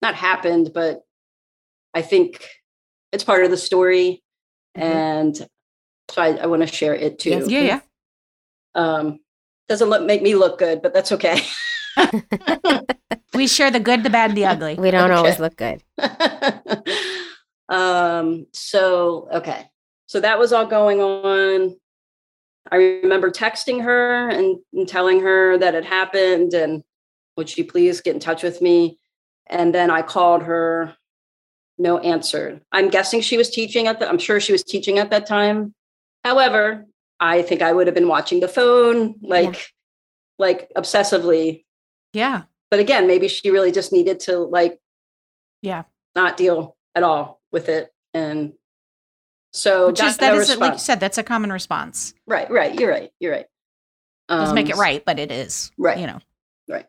Not happened, but I think it's part of the story, Mhm. and so I, I want to share it too. Yes, Yeah, yeah. Um, doesn't look make me look good, but that's okay. We share the good, the bad, and the ugly. We don't always look good. um so okay so that was all going on i remember texting her and, and telling her that it happened and would she please get in touch with me? And then i called her no answer. I'm guessing she was teaching at the i'm sure she was teaching at that time. However i think i would have been watching the phone like like obsessively. Yeah, but again maybe she really just needed to like yeah. not deal at all with it and so Which is that is like you said, that's a common response. right right you're right you're right Um, Doesn't make it right, but it is. right. You know. Right.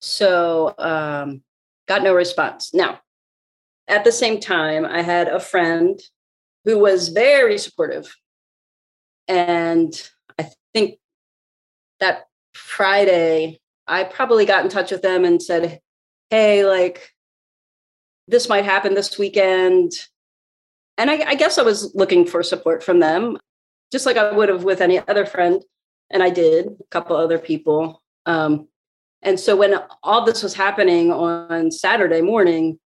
So um got no response now at the same time i had a friend who was very supportive and i think that friday i probably got in touch with them and said hey like this might happen this weekend and I, I guess i was looking for support from them just like i would have with any other friend and I did, a couple other people. Um, and so when all this was happening on Saturday morning,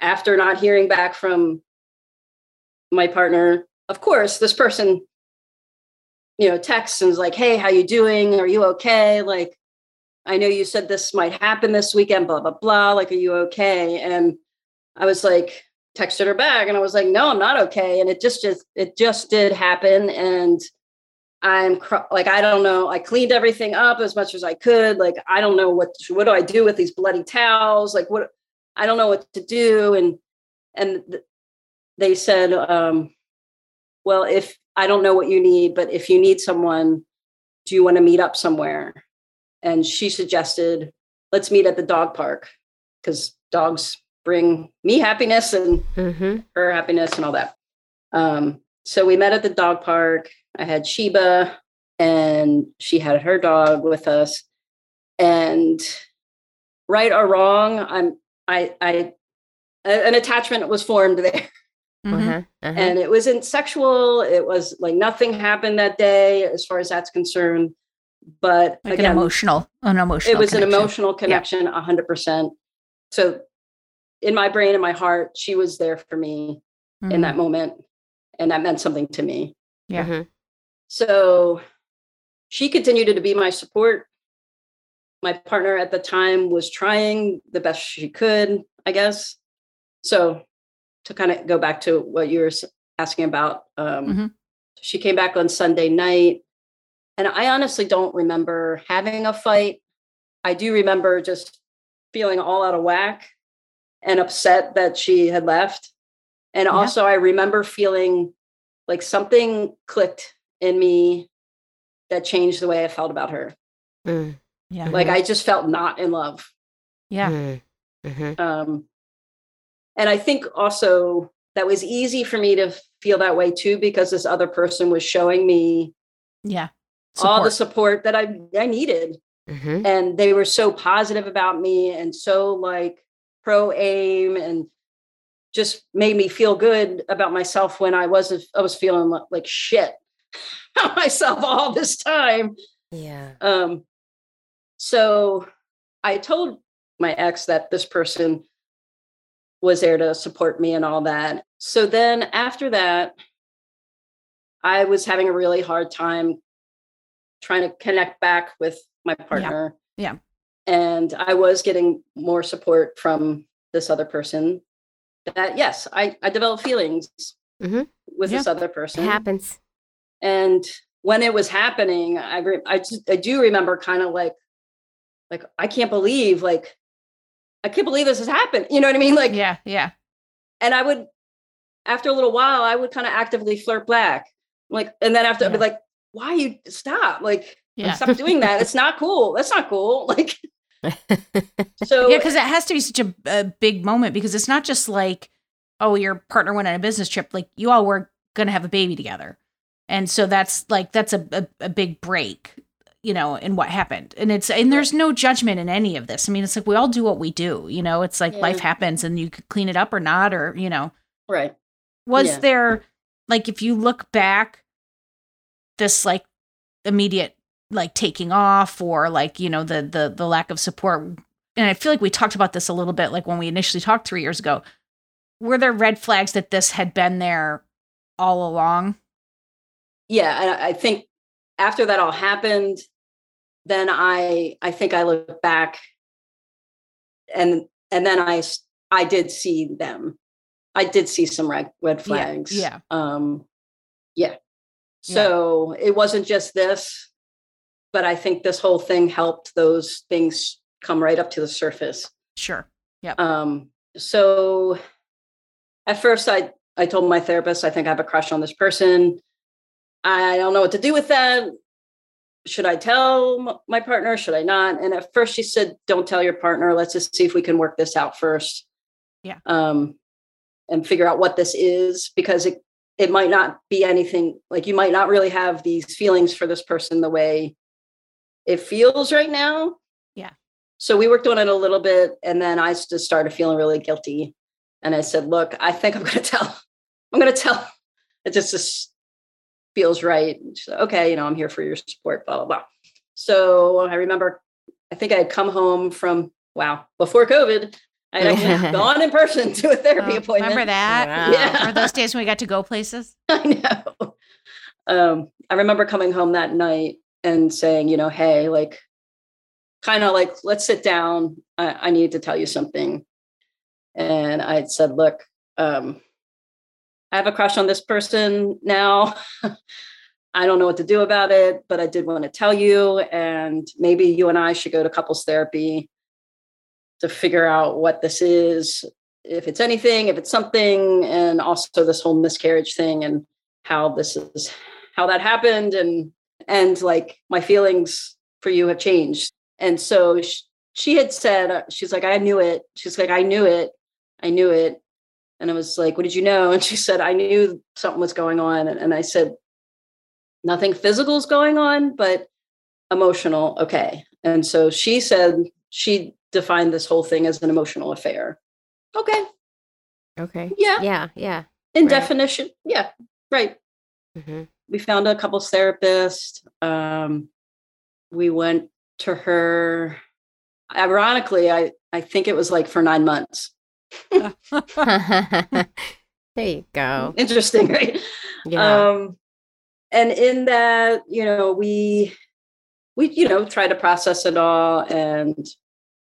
after not hearing back from my partner, of course, this person, you know, texts and is like, "Hey, how you doing? Are you okay? Like, I know you said this might happen this weekend. Blah blah blah. Like, are you okay?" And I was like, texted her back, and I was like, "No, I'm not okay." And it just just it just did happen, and I'm cr- like, I don't know. I cleaned everything up as much as I could. Like, I don't know what what do I do with these bloody towels? Like, what I don't know what to do. And and th- they said, um, well, if I don't know what you need, but if you need someone, do you want to meet up somewhere? And she suggested, let's meet at the dog park because dogs bring me happiness and Mm-hmm. her happiness and all that. Um, so we met at the dog park. I had Sheba and she had her dog with us. And right or wrong, I'm I I an attachment was formed there. Mhm. Uh-huh. Uh-huh. And it wasn't sexual. It was like nothing happened that day as far as that's concerned. But Like again, an emotional, an emotional. it was an emotional connection, a hundred percent. So in my brain and my heart, she was there for me in Mhm. that moment. And that meant something to me. yeah. Mhm. So she continued to be my support. My partner at the time was trying the best she could, I guess. So to kind of go back to what you were asking about, um, Mhm. she came back on Sunday night. And I honestly don't remember having a fight. I do remember just feeling all out of whack and upset that she had left. And Yeah. also, I remember feeling like something clicked in me that changed the way I felt about her. Mm. Yeah. Like I just felt not in love. Yeah. Mm. Mhm. Um, and I think also that was easy for me to feel that way too because this other person was showing me Yeah. all the Support. support that I I needed. Mhm. and they were so positive about me and so like pro Ame and just made me feel good about myself when I wasn't I was feeling li- like shit about myself all this time. Yeah. Um so I told my ex that this person was there to support me and all that. So then after that I was having a really hard time trying to connect back with my partner. Yeah. And I was getting more support from this other person. That yes, I, I developed feelings Mhm. with this Yeah. other It person. happens. And when it was happening, I re- I just I do remember kind of like like I can't believe like I can't believe this has happened. You know what I mean? Like Yeah. Yeah. and I would after a little while I would kind of actively flirt back. Like and then after I'd be like, why you stop? Like Yeah. stop doing that. It's not cool. That's not cool. Like so Yeah, because it has to be such a, a big moment because it's not just like, oh, your partner went on a business trip. Like you all were gonna have a baby together, and so that's like that's a a, a big break, you know, in what happened. And it's and there's no judgment in any of this. I mean, it's like we all do what we do. You know, it's like Yeah. life happens, and you could clean it up or not, or you know, right. was Yeah. there like if you look back, this like immediate like taking off or like you know the the the lack of support and i feel like we talked about this a little bit like when we initially talked three years ago were there red flags that this had been there all along Yeah. And I I think after that all happened, then I I think I look back and and then i i did see them. I did see some red red flags. yeah. Um yeah. So it wasn't just this, but I think this whole thing helped those things come right up to the surface. sure Um, so at first I I told my therapist I think I have a crush on this person. I don't know what to do with that. Should I tell my partner? Should I not? And at first she said, "Don't tell your partner. Let's just see if we can work this out first. Yeah. Um, and figure out what this is because it it might not be anything like you might not really have these feelings for this person the way it feels right now. Yeah. So we worked on it a little bit, and then I just started feeling really guilty. And I said, "Look, I think I'm going to tell. I'm going to tell. It just this feels right. And she's like, okay, you know, I'm here for your support, blah, blah, blah. So I remember, I think I had come home from, wow, before COVID, I had actually gone in person to a therapy Oh, appointment. remember that? Wow. Yeah. Or those days when we got to go places? I know. Um, I remember coming home that night and saying, you know, hey, like, kind of like, let's sit down. I, I need to tell you something. And I said, look, um, I have a crush on this person now. I don't know what to do about it, but I did want to tell you. And maybe you and I should go to couples therapy to figure out what this is, if it's anything, if it's something, and also this whole miscarriage thing and how this is how that happened and and like my feelings for you have changed. And so sh- she had said uh, she's like i knew it. She's like i knew it. I knew it. And i was like what did you know? And she said i knew something was going on. And, and i said nothing physical is going on but emotional okay. And so she said she defined this whole thing as an emotional affair. Okay. Okay. yeah. Yeah. Yeah. in Right. definition yeah right. Hmm we found a couples therapist. Um, we went to her. Ironically, I I think it was like for nine months. there you go. Interesting, right? Yeah. Um, and in that, you know, we we you know try to process it all, and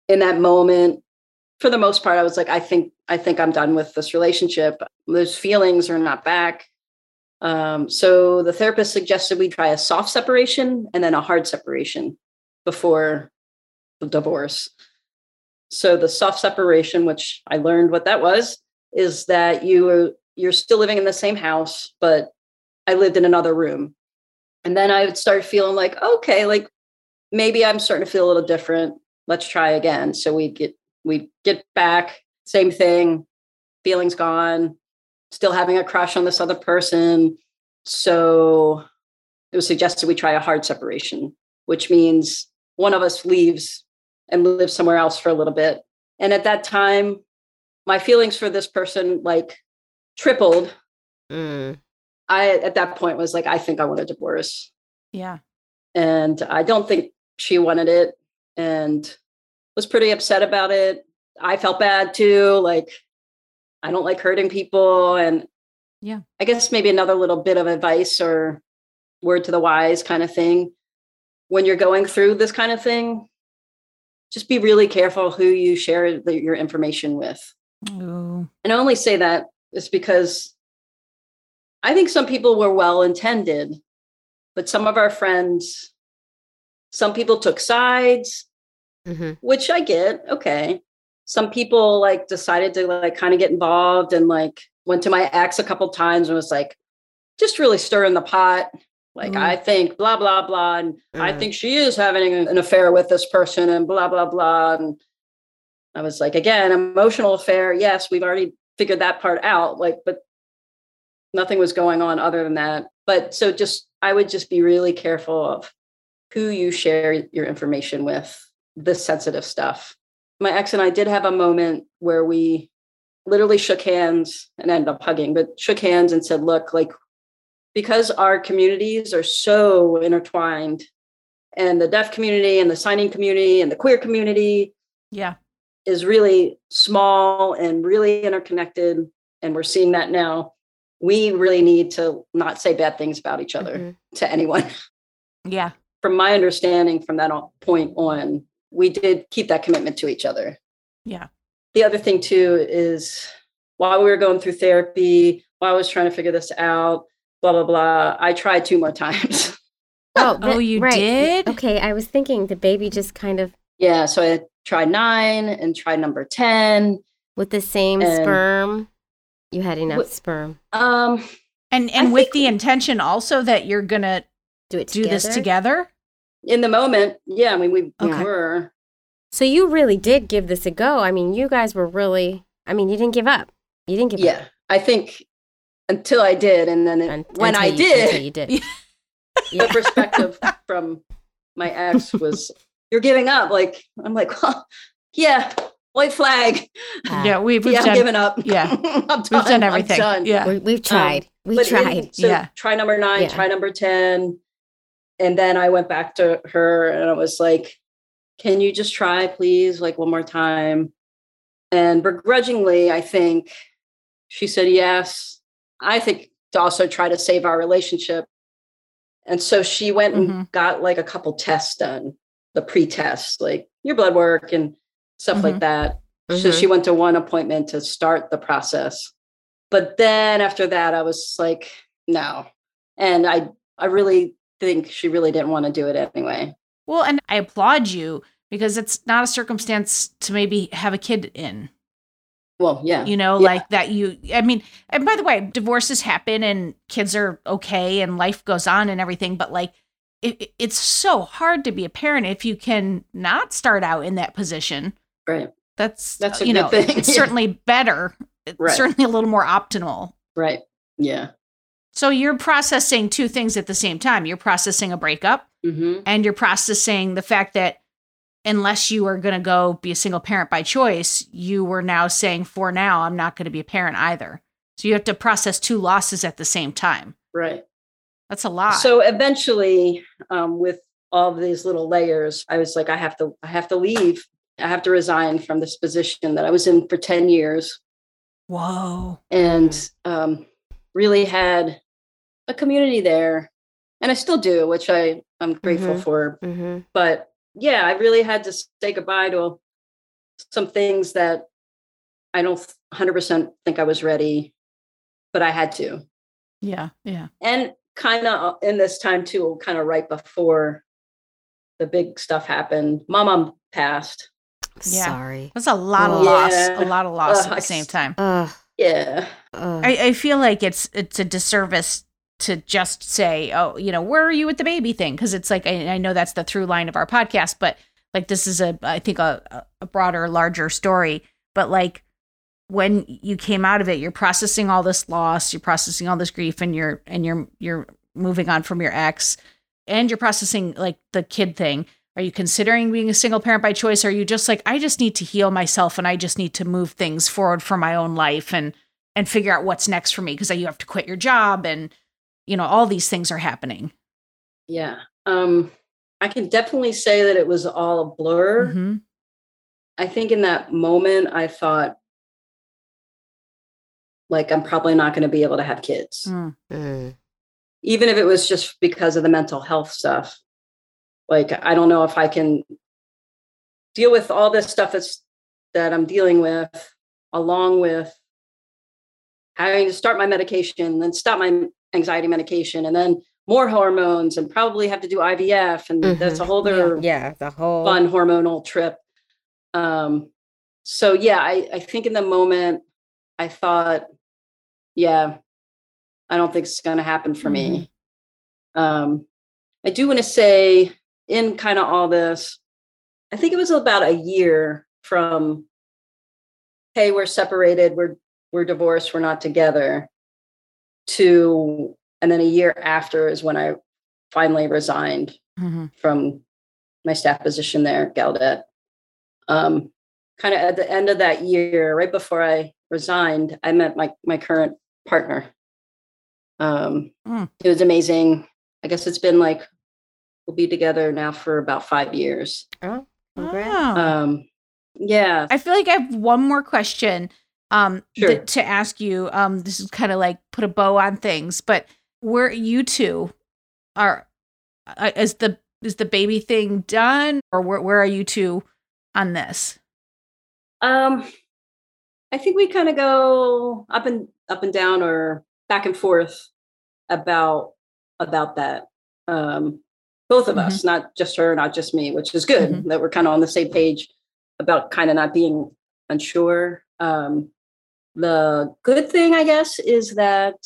in that moment, for the most part, I was like, I think I think I'm done with this relationship. Those feelings are not back. Um, so the therapist suggested we try a soft separation and then a hard separation before the divorce. So the soft separation, which I learned what that was, is that you you're still living in the same house, but I lived in another room. And then I would start feeling like, okay, like maybe I'm starting to feel a little different. Let's try again. So we get we get back, same thing, feelings gone, still having a crush on this other person. So it was suggested we try a hard separation, which means one of us leaves and lives somewhere else for a little bit. And at that time, my feelings for this person like tripled. Mm. I at that point was like, I think I want a divorce. Yeah. And I don't think she wanted it and was pretty upset about it. I felt bad too. Like, I don't like hurting people. And Yeah. I guess maybe another little bit of advice or word to the wise kind of thing. When you're going through this kind of thing, just be really careful who you share the, your information with. Ooh. And I only say that is because I think some people were well intended, but some of our friends, some people took sides, hmm which I get. Okay. Some people like decided to like kind of get involved and like went to my ex a couple times and was like, just really stirring the pot. Like, Mm. I think blah, blah, blah. And I Mm. think she is having an affair with this person and blah, blah, blah. And I was like, again, emotional affair. Yes, we've already figured that part out. Like, but nothing was going on other than that. But so just, I would just be really careful of who you share your information with, the sensitive stuff. My ex and I did have a moment where we literally shook hands and ended up hugging, but shook hands and said, look, like, because our communities are so intertwined and the deaf community and the signing community and the queer community Yeah. is really small and really interconnected and we're seeing that now we really need to not say bad things about each other Mhm. to anyone Yeah. from my understanding from that point on we did keep that commitment to each other Yeah. the other thing too is while we were going through therapy while i was trying to figure this out blah blah blah i tried two more times Oh, Oh, you right. did? Okay, I was thinking the baby just kind of yeah so i tried nine and tried number 10 with the same And- sperm. You had enough Wh- sperm. um And I and with the intention also that you're gonna Do it do this together. In the moment yeah i mean we, we Okay. were So you really did give this a go. I mean, you guys were really. I mean, you didn't give up. You didn't give up. yeah i think until i did and then it, Un- when until i you- did until you did. The perspective from my ex was you're giving up like i'm like well yeah white flag Ah, yeah, we've, we've yeah done giving up yeah. I'm done. we've done I'm everything. done. Yeah. we, we've tried. We But in- tried. so Yeah. try number nine, Yeah. try number 10. And then I went back to her and I was like, can you just try, please, like one more time? And begrudgingly, I think she said yes. I think to also try to save our relationship. And so she went and Mhm. got like a couple tests done, the pre tests, like your blood work and stuff like that. So Mhm. she went to one appointment to start the process. But then after that, I was like, no. And I I really think she really didn't want to do it anyway. Well, and I applaud you because it's not a circumstance to maybe have a kid in. Well, yeah. You know, Yeah. like that you I mean, and by the way, divorces happen and kids are okay and life goes on and everything, but like it, it- it's so hard to be a parent if you can not start out in that position. Right. That's That's you know, thing. it's certainly better. It's Right. certainly a little more optimal. Right. Yeah. So you're processing two things at the same time. You're processing a breakup hmm and you're processing the fact that unless you are going to go be a single parent by choice, you were now saying for now I'm not going to be a parent either. So you have to process two losses at the same time. Right. That's a lot. So eventually, um, with all of these little layers, I was like, I have to, I have to leave. I have to resign from this position that I was in for 10 years whoa. and um, really had a community there. And I still do, which I, I'm grateful Mhm. for. Mhm. But yeah, I really had to say goodbye to some things that I don't 100% think I was ready, but I had to. Yeah. Yeah. and kind of in this time too, kind of right before the big stuff happened, my mom passed. Yeah. Sorry. That's a lot of Yeah. loss. A lot of loss Ugh, at the same time. Ugh. Yeah. Ugh. I, I feel like it's it's a disservice to just say, oh, you know, where are you with the baby thing? Because it's like I, I know that's the through line of our podcast, but like this is a I think a, a broader, larger story. But like when you came out of it, you're processing all this loss, you're processing all this grief, and you're and you're you're moving on from your ex, and you're processing like the kid thing. Are you considering being a single parent by choice? Are you just like, I just need to heal myself and I just need to move things forward for my own life and and figure out what's next for me because you have to quit your job and you know all these things are happening. Yeah. Um, I can definitely say that it was all a blur. Mhm. I think in that moment, I thought, like, I'm probably not going to be able to have kids, Mm. Mm. even if it was just because of the mental health stuff. Like, I don't know if I can deal with all this stuff that's that I'm dealing with, along with having to start my medication, then stop my anxiety medication, and then more hormones, and probably have to do IVF, and that's a whole other Yeah, the whole fun hormonal trip. Um, so yeah, I, I think in the moment I thought, yeah, I don't think it's going to happen for me. Um, I do want to say in kind of all this, I think it was about a year from, hey, we're separated, we're we're divorced, we're not together, to and then a year after is when I finally resigned Mhm. from my staff position there, Gallaudet. Um, kind of at the end of that year, right before I resigned, I met my my current partner. Um, Mm. It was amazing. I guess it's been like we'll be together now for about five years. Oh, congrats. Um, yeah, I feel like I have one more question um Sure. th- to ask you. Um this is kind of like put a bow on things, but where you two are uh, is the is the baby thing done or where where are you two on this? Um, I think we kind of go up and up and down or back and forth about about that. Um, both of us, not just her, not just me, which is good Mhm. that we're kind of on the same page about kind of not being unsure. Um, the good thing, I guess, is that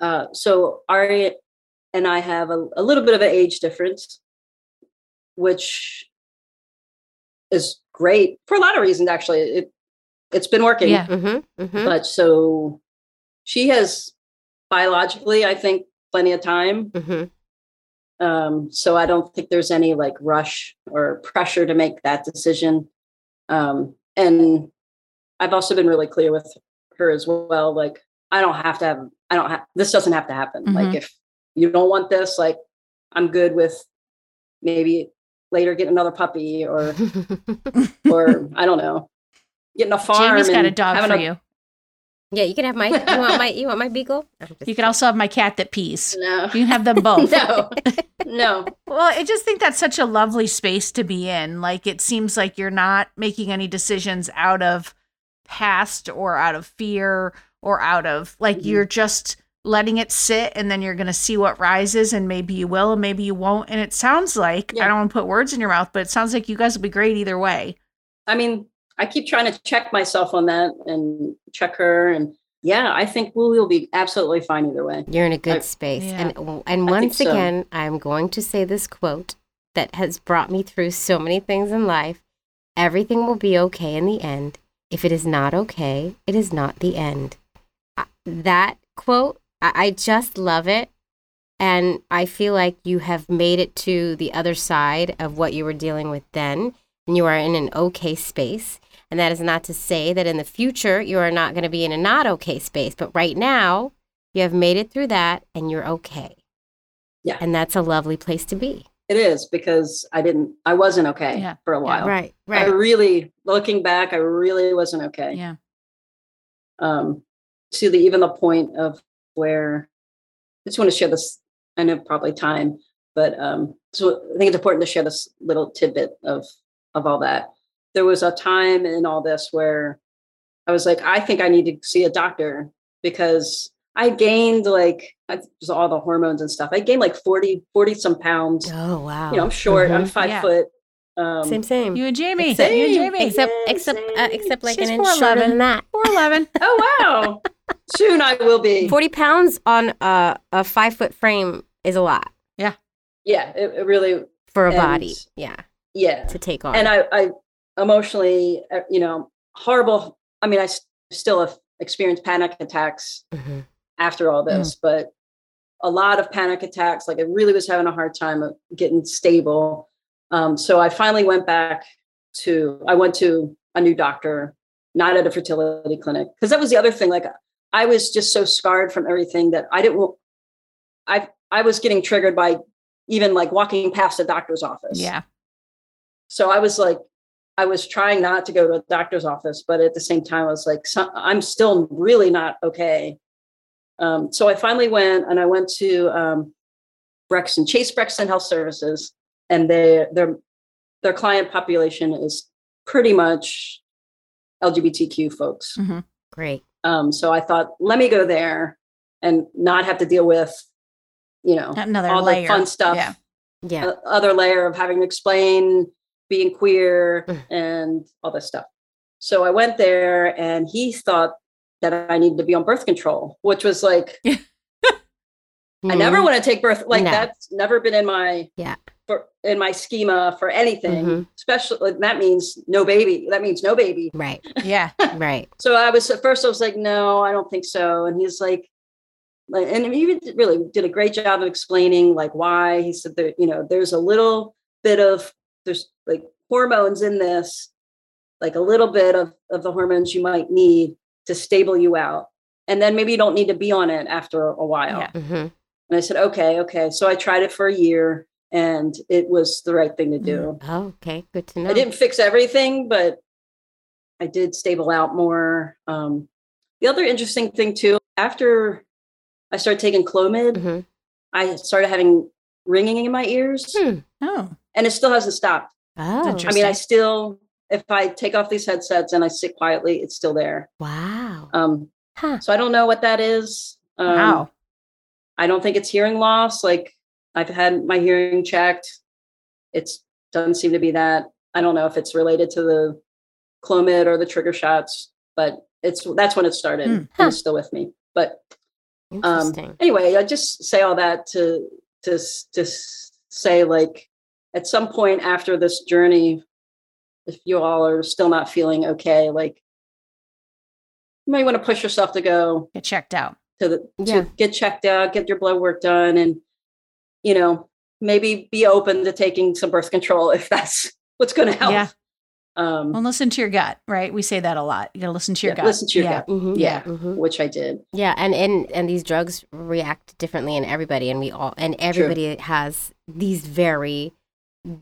uh, so Ari and I have a, a little bit of an age difference, which is great for a lot of reasons. Actually, it it's been working. Yeah. Mm-hmm. Mm-hmm. But so she has biologically, I think, plenty of time. Mm-hmm. Um, so I don't think there's any like rush or pressure to make that decision. Um, and I've also been really clear with her as well. Like, I don't have to have, I I don't have this doesn't have to happen. Mhm. Like if you don't want this, like I'm good with maybe later getting another puppy or or I don't know, getting a farm. Jamie's got a and dog having for a- you. yeah, you can have my. You want my? You want my beagle? You can also have my cat that pees. No, You can have them both. no, no. Well, I just think that's such a lovely space to be in. Like it seems like you're not making any decisions out of past or out of fear or out of like Mhm. you're just letting it sit and then you're going to see what rises and maybe you will and maybe you won't. And it sounds like I don't want to put words in your mouth, but it sounds like you guys will be great either way. I mean, I keep trying to check myself on that and check her, and yeah, I think we'll, we'll be absolutely fine either way. You're in a good I- space. Yeah. And and once think so. again, I'm going to say this quote that has brought me through so many things in life. Everything will be okay in the end. If it is not okay, it is not the end. That quote, I, just love it. And I feel like you have made it to the other side of what you were dealing with then. And you are in an okay space. And that is not to say that in the future you are not going to be in a not okay space. But right now, you have made it through that and you're okay. Yeah. And that's a lovely place to be. It is because I didn't, I wasn't okay Yeah. for a while. Right, right. I right. really, looking back, I really wasn't okay. Yeah. Um, to the even the point of where I just want to share this. I know probably time, but um, so I think it's important to share this little tidbit of of all that. There was a time in all this where I was like, I think I need to see a doctor because I gained like I- just all the hormones and stuff. I gained like 40, 40 some pounds. Oh, wow. You know, I'm short. I'm Mhm. five Yeah. foot. Um, Same, same. You and Jamie. Except- you and Same. Jamie. except, Yeah, except, uh, except like She's an inch shorter than that. 411. oh wow! Soon I will be. 40 pounds on a, a five foot frame is a lot Yeah, it, it really. for a And- body. Yeah. Yeah, To take on. and I, I emotionally, uh, you know, horrible. I mean, I s- still have experienced panic attacks Mhm. After all this, but a lot of panic attacks. Like I really was having a hard time of getting stable. Um, so I finally went back to. I went to a new doctor, not at a fertility clinic, because that was the other thing. Like I was just so scarred from everything that I didn't. I I was getting triggered by even like walking past a doctor's office. Yeah. So I was like, I was trying not to go to a doctor's office, but at the same time, I was like, I'm still really not okay. Um, so I finally went and I went to um, Brexton, Chase Brexton Health Services, and they, their their client population is pretty much LGBTQ folks. Great. Um, so I thought, let me go there and not have to deal with, you know, Another all layer. the fun stuff Yeah. Yeah. uh, other layer of having to explain being queer and all this stuff. So I went there and he thought that I needed to be on birth control, which was like, I never Mhm. want to take birth. Like No. that's never been in my, Yeah. for, in my schema for anything, Mhm. especially that means no baby. That means no baby. Right. Yeah. Right. So I was at first I was like, no, I don't think so. And he's like, like, and he really did a great job of explaining like why. He said that you know there's a little bit of there's like hormones in this, like a little bit of of the hormones you might need to stable you out, and then maybe you don't need to be on it after a while. Yeah. hmm And I said, okay, okay. So I tried it for a year, and it was the right thing to do. Oh, okay. Good to know. I didn't fix everything, but I did stable out more. Um, the other interesting thing too, after I started taking Clomid, Mhm. I started having ringing in my ears, Hmm. Oh. and it still hasn't stopped. Oh. I mean, I still, if I take off these headsets and I sit quietly, it's still there. Wow. Um, Huh. so I don't know what that is. Um, Wow. I don't think it's hearing loss. Like I've had my hearing checked. It doesn't seem to be that. I don't know if it's related to the Clomid or the trigger shots, but it's that's when it started. And Huh. It's still with me. But um, anyway, I just say all that to to to say like at some point after this journey, if you all are still not feeling okay, like you might want to push yourself to go Get checked out. to the Yeah. to get checked out, get your blood work done, and you know maybe be open to taking some birth control if that's what's going to help. Yeah. Um, Well, listen to your gut, right? We say that a lot. You got to listen to your yeah, gut. listen to your yeah. gut, Mhm. Yeah. Mhm. which I did. Yeah, and, and and these drugs react differently in everybody, and we all and everybody has these very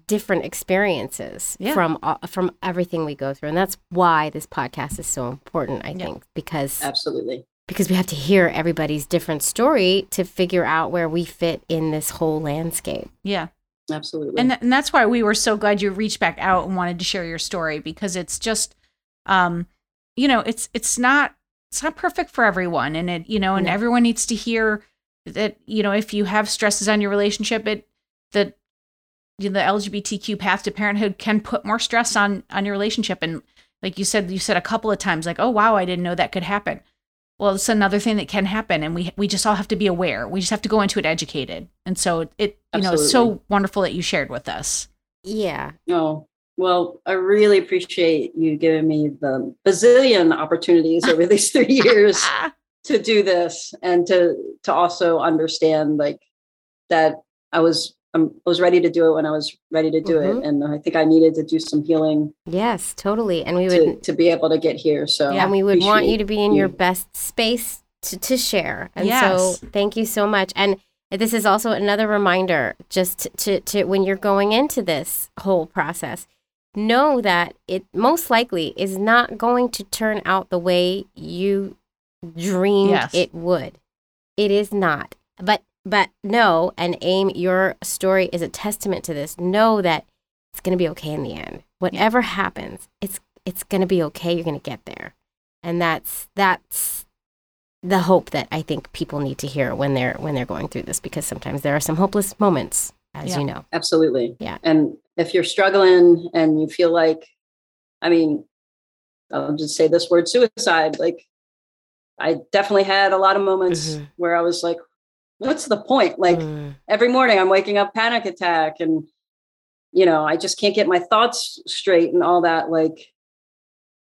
different experiences Yeah. from all- from everything we go through, and that's why this podcast is so important. I Yeah. think because Absolutely. because we have to hear everybody's different story to figure out where we fit in this whole landscape. Yeah. Absolutely. and, th- and that's why we were so glad you reached back out and wanted to share your story because it's just um you know it's it's not it's not perfect for everyone and it you know and No. everyone needs to hear that you know if you have stresses on your relationship it that you know, the lgbtq path to parenthood can put more stress on on your relationship. And like you said you said a couple of times like oh wow i didn't know that could happen. Well it's another thing that can happen and we we just all have to be aware. We just have to go into it educated. And so it you know it's so wonderful that you shared with us. Yeah, Oh, well, I really appreciate you giving me the bazillion opportunities over these three years to do this and to to also understand like that I was um, I was ready to do it when I was ready to do Mhm. it, and I think I needed to do some healing yes, totally, and we would to be able to get here. So Yeah. and we would want you to be in your best space to, to share. And Yes. so thank you so much. And this is also another reminder just to, to when you're going into this whole process, know that it most likely is not going to turn out the way you dreamed Yes. it would. It is not. But but know and Ame your story is a testament to this. Know that it's going to be okay in the end. Whatever happens, it's it's going to be okay. You're going to get there. And that's that's the hope that I think people need to hear when they're when they're going through this because sometimes there are some hopeless moments as Yeah. you know. absolutely, Yeah. And if you're struggling and you feel like, I mean, I'll just say this word: suicide. Like, I definitely had a lot of moments Mhm. where I was like, "What's the point?" Like. Mm, every morning I'm waking up panic attack and you know, I just can't get my thoughts straight and all that. Like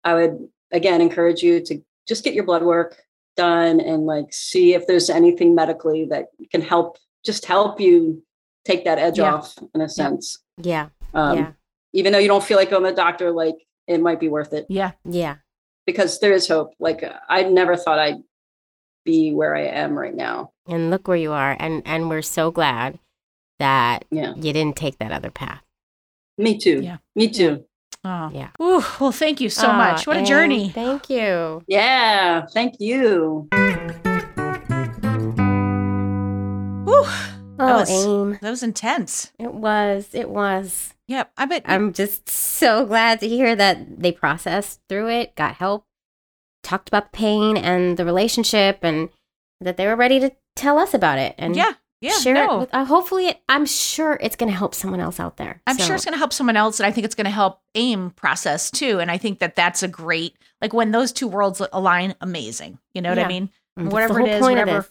I would again encourage you to just get your blood work done and like see if there's anything medically that can help just help you take that edge Yeah. off in a sense. yeah. Um, yeah. even though you don't feel like going to the doctor, like it might be worth it yeah Yeah. because there is hope. Like I never thought I'd be where I am right now. And look where you are and and we're so glad that Yeah. you didn't take that other path. Me too. Yeah. Me too. oh Yeah. Ooh, well thank you so Ah, much what a journey Thank you. Yeah. Thank you. Ooh, Oh, was- Ame. that was intense It was. It was. yep i bet I'm just so glad to hear that they processed through it, got help, talked about the pain and the relationship, and that they were ready to tell us about it and yeah yeah share no. it. With, uh, hopefully, it, I'm sure it's going to help someone else out there. I'm So, sure it's going to help someone else, and I think it's going to help Ame process too. And I think that that's a great, like when those two worlds align, amazing. You know what I mean? mm, that's whatever it is, whatever-.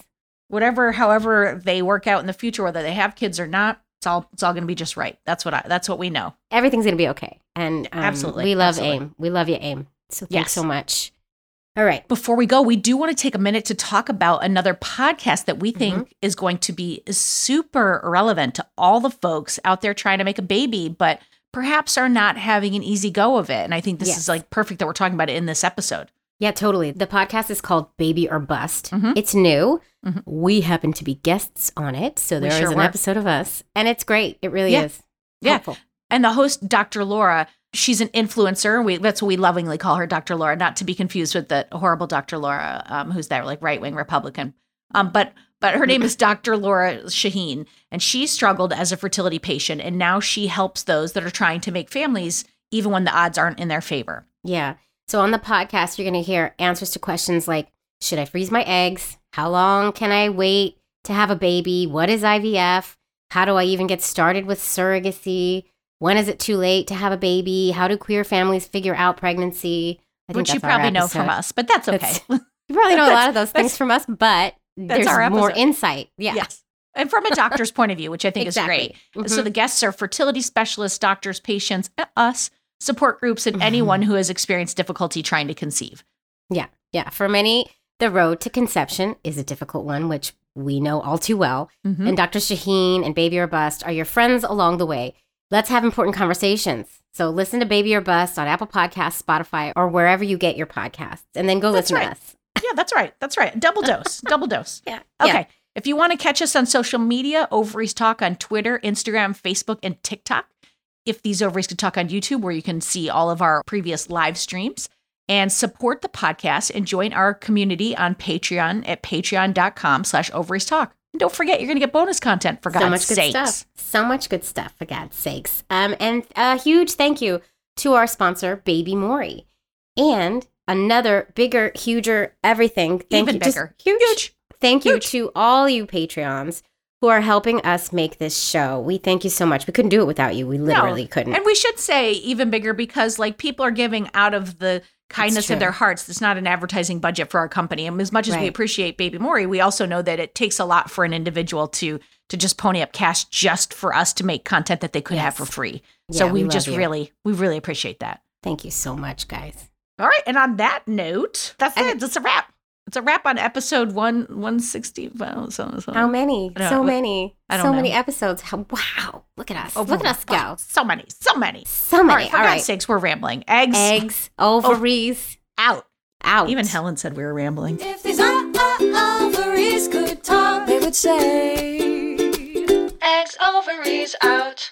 Whatever, however they work out in the future, whether they have kids or not, it's all it's all going to be just right. That's what I. That's what we know. everything's going to be okay. And um, Absolutely, we love absolutely. Ame. We love you, Ame. So thanks Yes. so much. All right. Before we go, we do want to take a minute to talk about another podcast that we think Mm-hmm. is going to be super relevant to all the folks out there trying to make a baby, but perhaps are not having an easy go of it. And I think this Yes. is like perfect that we're talking about it in this episode. Yeah, totally. The podcast is called Baby or Bust. Mhm. It's new. Mhm. We happen to be guests on it. So there is sure an were. episode of us, and it's great. It really Yeah. is. Yeah. Helpful. And the host, Dr. Lora, she's an influencer. We, that's what we lovingly call her, Dr. Lora, not to be confused with the horrible Dr. Laura, um, who's that like right wing Republican. Um, but but her name is Dr. Lora Shahine, and she struggled as a fertility patient, and now she helps those that are trying to make families, even when the odds aren't in their favor. Yeah. So on the podcast, you're going to hear answers to questions like Should I freeze my eggs? How long can I wait to have a baby? What is IVF? How do I even get started with surrogacy? When is it too late to have a baby? How do queer families figure out pregnancy? I Which you probably know from us, but that's okay. That's- You probably know a lot of those things from us, but there's more insight. Yeah. Yes. And from a doctor's point of view, which I think is great. Exactly. So the guests are fertility specialists, doctors, patients, uh, us, support groups, and Mhm. anyone who has experienced difficulty trying to conceive. Yeah. Yeah. For many, the road to conception is a difficult one, which we know all too well. Mhm. And Dr. Shahine and Baby or Bust are your friends along the way. Let's have important conversations. So listen to Baby or Bust on Apple Podcasts, Spotify, or wherever you get your podcasts, and then go That's listen right. to us. Yeah, that's right. That's right. Double dose. Double dose. Yeah. Okay. Yeah. If you want to catch us on social media, Ovaries Talk on Twitter, Instagram, Facebook, and TikTok. If these ovaries could talk on YouTube, where you can see all of our previous live streams and support the podcast and join our community on Patreon at patreon.com slash ovaries talk. And don't forget, you're going to get bonus content for God's so much good sakes. stuff. So much good stuff, for God's sakes. Um, and a huge thank you to our sponsor, Baby Mori. And another bigger, huger, everything. Thank Even you. bigger. huge, Huge. Thank you to all you Patreons who are helping us make this show. We thank you so much. We couldn't do it without you. We literally couldn't. And we should say even bigger because like people are giving out of the kindness of their hearts. It's not an advertising budget for our company. And as much as we appreciate Baby Mori, we also know that it takes a lot for an individual to to just pony up cash just for us to make content that they could have for free. So Yeah, we, we just you. really we really appreciate that. Thank you so much, guys. All right. And on that note, that's it. That's a wrap. It's a wrap on episode one one sixty. Well, so, so. How many? I don't So know. many. So know. many episodes. How, wow. Look at us. Oh, Look at us go. Oh, so many. So many. So many. right. For All God's right. sakes, we're rambling. Eggs, Eggs, ovaries, out. out. Even Helen said we were rambling. If these o- o- ovaries could talk, they would say. Eggs, ovaries out.